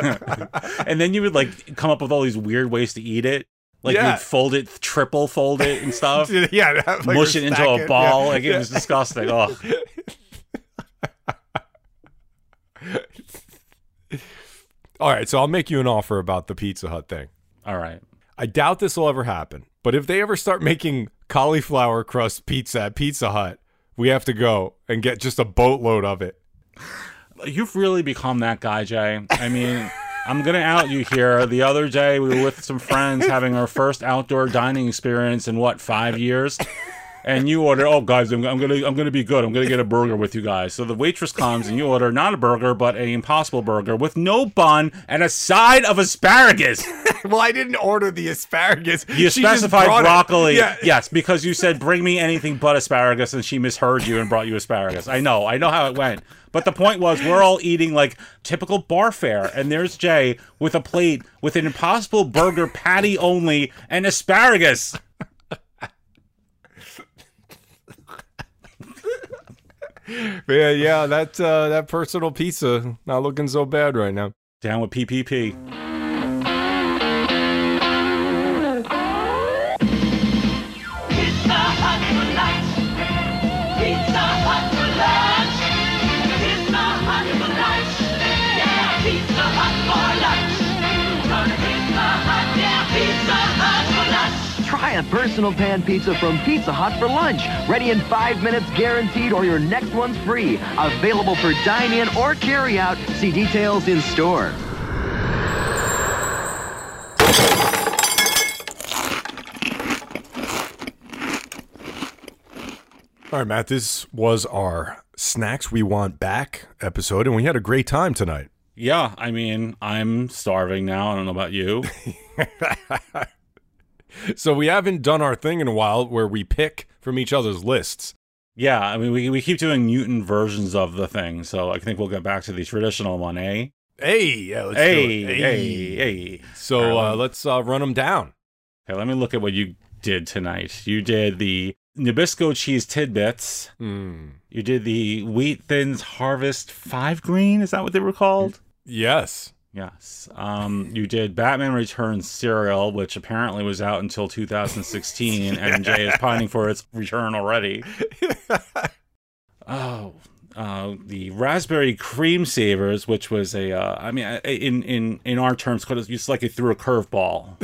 *laughs* and then you would like come up with all these weird ways to eat it. Like Yeah. you'd fold it, triple fold it and stuff. *laughs* yeah, like, mush it into a it, ball. yeah, like it yeah. was disgusting. Oh, *laughs* All right, so I'll make you an offer about the Pizza Hut thing. all right. I doubt this will ever happen, but if they ever start making cauliflower crust pizza at Pizza Hut, we have to go and get just a boatload of it. You've really become that guy, Jay. I mean, I'm gonna out you here. The other day, we were with some friends *laughs* having our first outdoor dining experience in what five years, and you order. Oh, guys, I'm, I'm gonna I'm gonna be good. I'm gonna get a burger with you guys. So the waitress comes and you order not a burger but a Impossible Burger with no bun and a side of asparagus. *laughs* well, I didn't order the asparagus. You She specified broccoli. Yeah. Yes, because you said bring me anything but asparagus, and she misheard you and brought you asparagus. I know, I know how it went. But the point was, we're all eating like typical bar fare, and there's Jay with a plate with an Impossible Burger patty only and asparagus. Yeah, yeah, that uh, that personal pizza not looking so bad right now. Down with PPP. A personal pan pizza from Pizza Hut for lunch. Ready in five minutes, guaranteed, or your next one's free. Available for dine in or carry out. See details in store. All right, Matt, this was our Snacks We Want Back episode, and we had a great time tonight. Yeah, I mean, I'm starving now. I don't know about you. *laughs* So we haven't done our thing in a while where we pick from each other's lists. Yeah, I mean, we, we keep doing mutant versions of the thing, so I think we'll get back to the traditional one, eh? Hey, yeah, let's hey, do it. hey, hey. So All right, uh, let's uh, run them down. Okay, let me look at what you did tonight. You did the Nabisco cheese tidbits. Hmm. You did the Wheat Thins Harvest Five Green. Is that what they were called? Yes. Yes. Um, you did Batman Returns cereal, which apparently was out until 2016, and Jay is pining for its return already. oh, uh, the raspberry cream savers, which was a, uh, I mean, in in in our terms, it's like it threw a curveball,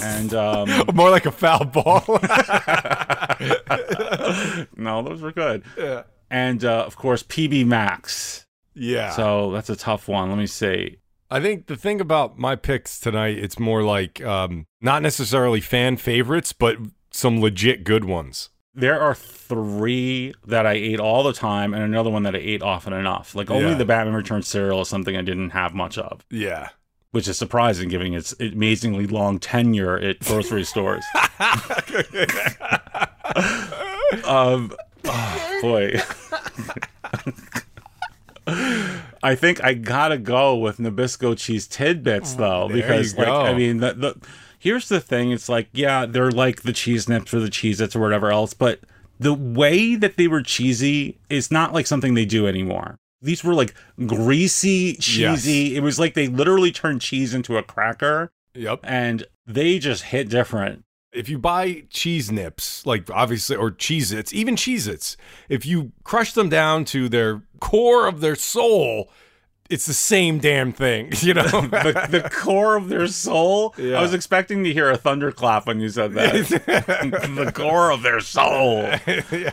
and um, *laughs* More like a foul ball. *laughs* no, those were good. Yeah. And uh, of course, PB Max. Yeah. So that's a tough one. Let me see. I think the thing about my picks tonight, it's more like um, not necessarily fan favorites, but some legit good ones. There are three that I ate all the time, and another one that I ate often enough. Like only Yeah. the Batman Returns cereal is something I didn't have much of, Yeah. which is surprising given its amazingly long tenure at grocery *laughs* stores. *laughs* um, oh, boy. *laughs* I think I gotta go with Nabisco cheese tidbits though, because like. I mean the, the Here's the thing: it's like, yeah, they're like the cheese nips or the Cheez Its or whatever else, but the way that they were cheesy is not like something they do anymore. These were like greasy, cheesy. It was like they literally turned cheese into a cracker. Yep. And they just hit different. If you buy cheese nips, like obviously, or Cheez Its, even Cheez Its, if you crush them down to their core of their soul, it's the same damn thing, *laughs* you know? *laughs* the, the core of their soul. Yeah. I was expecting to hear a thunderclap when you said that. *laughs* the core of their soul.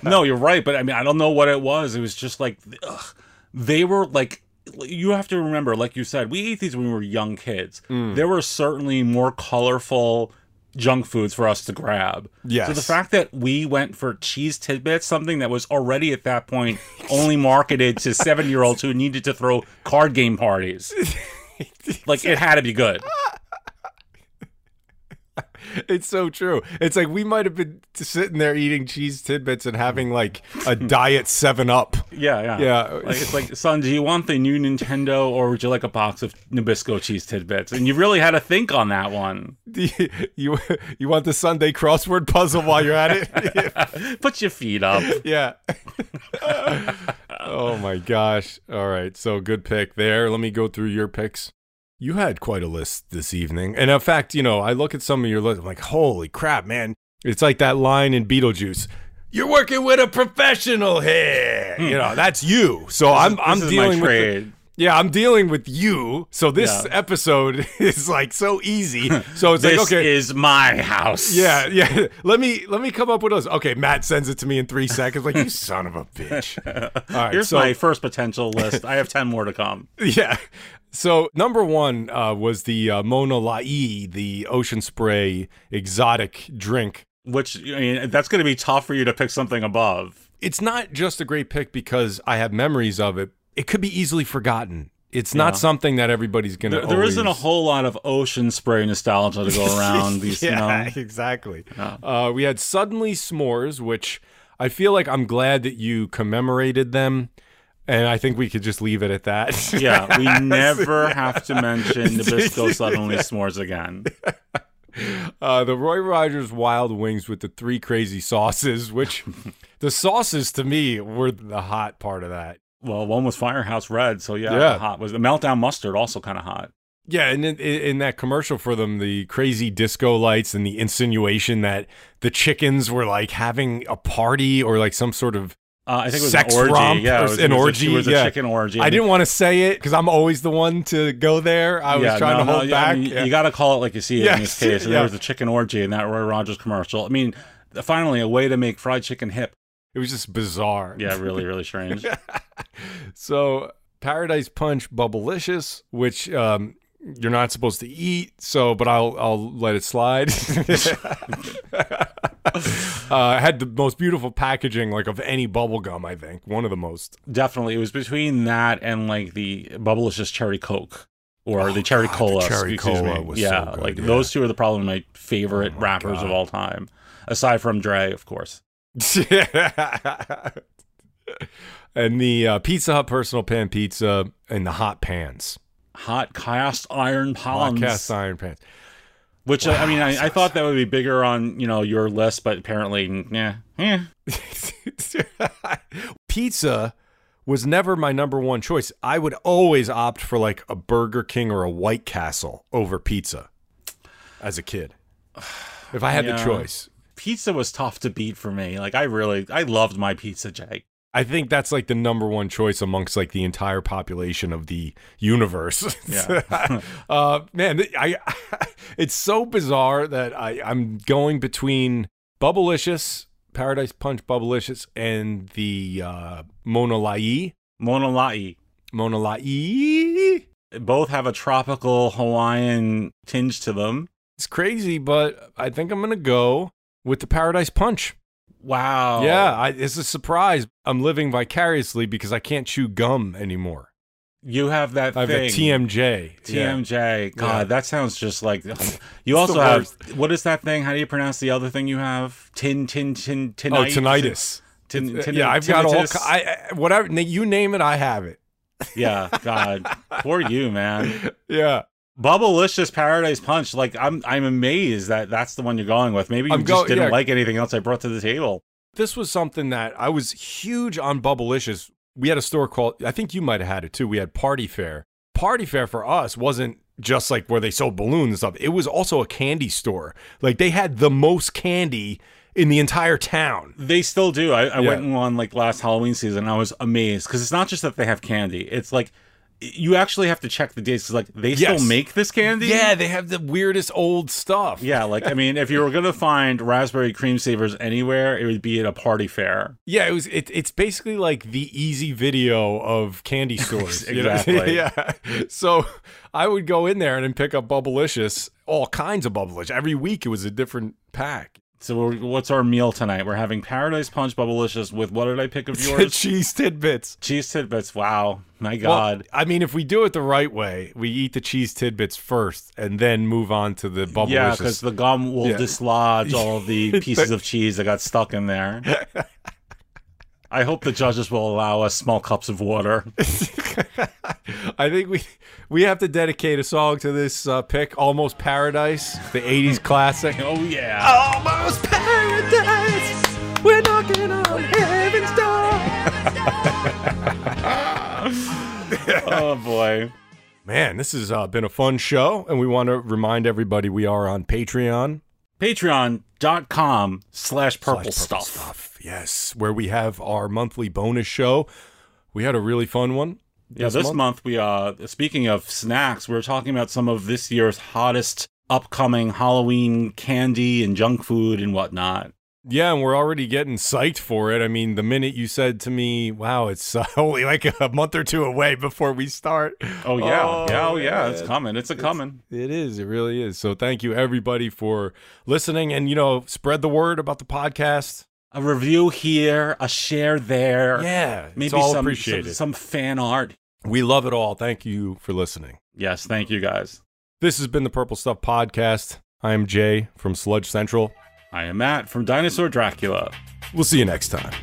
No, you're right, but I mean, I don't know what it was. It was just like ugh, they were like. You have to remember, like you said, we ate these when we were young kids. Mm. There were certainly more colorful junk foods for us to grab. Yes. So the fact that we went for cheese tidbits, something that was already at that point only marketed to seven year olds who needed to throw card game parties. *laughs* like it had to be good. Ah, It's so true. It's like we might have been sitting there eating cheese tidbits and having like a *laughs* diet Seven Up. Yeah, yeah, Yeah. Like it's like, son, do you want the new Nintendo or would you like a box of Nabisco cheese tidbits? And you really had to think on that one. *laughs* You, you you want the Sunday crossword puzzle while you're at it? *laughs* Put your feet up. yeah. oh my gosh. All right. So good pick there. Let me go through your picks. You had quite a list this evening. And in fact, you know, I look at some of your list, I'm like, holy crap, man. It's like that line in Beetlejuice. You're working with a professional here. Hmm. You know, that's you. So This I'm I'm this my dealing with the-. Yeah, I'm dealing with you. So this Yeah. episode *laughs* is like so easy. So it's like okay, is my house. yeah, yeah. *laughs* Let me let me come up with those. Okay, Matt sends it to me in three seconds. Like you *laughs* son of a bitch. All right, Here's so my first potential list. I have 10 more to come. yeah. So number one uh, was the uh, Mona Lai, the ocean spray exotic drink. Which, I mean, that's going to be tough for you to pick something above. It's not just a great pick because I have memories of it. It could be easily forgotten. It's not something that everybody's gonna. There, there isn't a whole lot of ocean spray nostalgia to go *laughs* around. These, yeah, you know, *laughs* exactly. Yeah. Uh, we had suddenly s'mores, which I feel like I'm glad that you commemorated them, and I think we could just leave it at that. yeah, we *laughs* never have to mention Nabisco suddenly s'mores again. Uh, the Roy Rogers Wild Wings with the three crazy sauces, which the sauces to me were the hot part of that. Well, one was Firehouse Red, so yeah, Yeah. hot was the Meltdown Mustard, also kind of hot. Yeah, and in, in in that commercial for them, the crazy disco lights and the insinuation that the chickens were like having a party or like some sort of Uh, I think it was sex an orgy. romp yeah, or it was, an a- orgy. it was a yeah. chicken orgy. I didn't want to say it because I'm always the one to go there. I was Yeah, trying no, to no, hold I back. mean, Yeah. You got to call it like you see it in this *laughs* case. And there was a chicken orgy in that Roy Rogers commercial. I mean, finally, a way to make fried chicken hip. It was just bizarre. Yeah, *laughs* really, really strange. So Paradise Punch Bubblicious, which um, you're not supposed to eat. So, but I'll I'll let it slide. *laughs* uh, had the most beautiful packaging, like of any bubble gum. I think one of the most. Definitely, it was between that and like the Bubblicious Cherry Coke or Oh, the Cherry God, the Cola. Cherry excuse Cola me. was so yeah, good, like yeah. those two are the probably my favorite rappers of God. all time, aside from Dre, of course. *laughs* and the uh, Pizza Hut personal pan pizza and the hot pans, Hot cast iron hot pans. cast iron pans. Which I mean, I, I thought that would be bigger on you know your list, but apparently, yeah, yeah. *laughs* pizza was never my number one choice. I would always opt for like a Burger King or a White Castle over pizza as a kid. If I had the choice. Pizza was tough to beat for me. Like I really, I loved my pizza, Jake. I think that's like the number one choice amongst like the entire population of the universe. *laughs* Yeah. *laughs* uh, man, th- I *laughs* it's so bizarre that I I'm going between Bubblicious, Paradise Punch Bubblicious, and the uh, Mona Lai. Mona Lai. Mona Lai. Both have a tropical Hawaiian tinge to them. It's crazy, but I think I'm gonna go with the Paradise Punch. Wow. Yeah, I, it's a surprise. I'm living vicariously because I can't chew gum anymore. You have that I have thing. a TMJ. Yeah. TMJ. God, Yeah. that sounds just like. *laughs* You also have what is that thing? How do you pronounce the other thing you have? Tin, tin, tin, tin. Oh, tinnitus. Tin, uh, tin, yeah, I've got all. tinnitus? I, I- whatever you name it, I have it. Yeah, God, poor you, man. *laughs* Yeah. Bubblicious Paradise Punch. Like I'm, I'm amazed that that's the one you're going with. Maybe you I'm just go- didn't yeah. like anything else I brought to the table. This was something that I was huge on Bubblicious. We had a store called, I think you might have had it too. We had Party Fair. Party Fair for us wasn't just like where they sold balloons and stuff. It was also a candy store. Like they had the most candy in the entire town. They still do. I, I Yeah. went on like last Halloween season. I was amazed because it's not just that they have candy. It's like you actually have to check the dates. 'cause, like they Yes. still make this candy. Yeah, they have the weirdest old stuff. Yeah, like I mean, if you were gonna find raspberry Creme Savers anywhere, it would be at a party fair. Yeah, it was. It, it's basically like the easy video of candy *laughs* stores. Exactly. *laughs* yeah. So I would go in there and pick up Bubblicious, all kinds of Bubblicious. Every week it was a different pack. So we're, what's our meal tonight? We're having Paradise Punch Bubblicious with what did I pick of yours? *laughs* Cheese tidbits. Cheese tidbits. Wow, my Well, God. I mean, if we do it the right way, we eat the cheese tidbits first and then move on to the Bubblicious. yeah, because the gum will Yeah. dislodge all the *laughs* pieces of cheese that got stuck in there. *laughs* I hope the judges will allow us small cups of water. *laughs* I think we we have to dedicate a song to this uh, pick, "Almost Paradise," the '80s classic. *laughs* Oh yeah, Almost Paradise. We're knocking on heaven's door. *laughs* oh boy. Man, this has uh, been a fun show, and we want to remind everybody we are on Patreon. Patreon.com slash purple Slash stuff. Yes, where we have our monthly bonus show. We had a really fun one. Yeah, this month. we uh speaking of snacks, we are talking about some of this year's hottest upcoming Halloween candy and junk food and whatnot. Yeah, and we're already getting psyched for it. I mean, the minute you said to me, "Wow, it's uh, *laughs* only like a month or two away before we start." Oh yeah, yeah, oh yeah, it's coming. It's a coming. It is. It really is. So thank you everybody for listening, and you know, spread the word about the podcast. A review here, a share there. Yeah, it's maybe all some, appreciated. some some fan art. We love it all. Thank you for listening. Yes, thank you guys. This has been the Purple Stuff Podcast. I am Jay from Sludge Central. I am Matt from Dinosaur Dracula. We'll see you next time.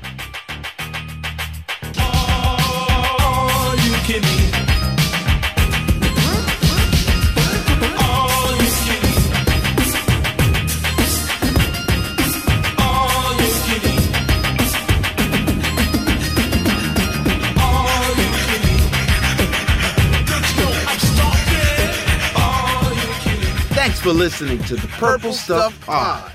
For listening to the Purple Stuff Pod.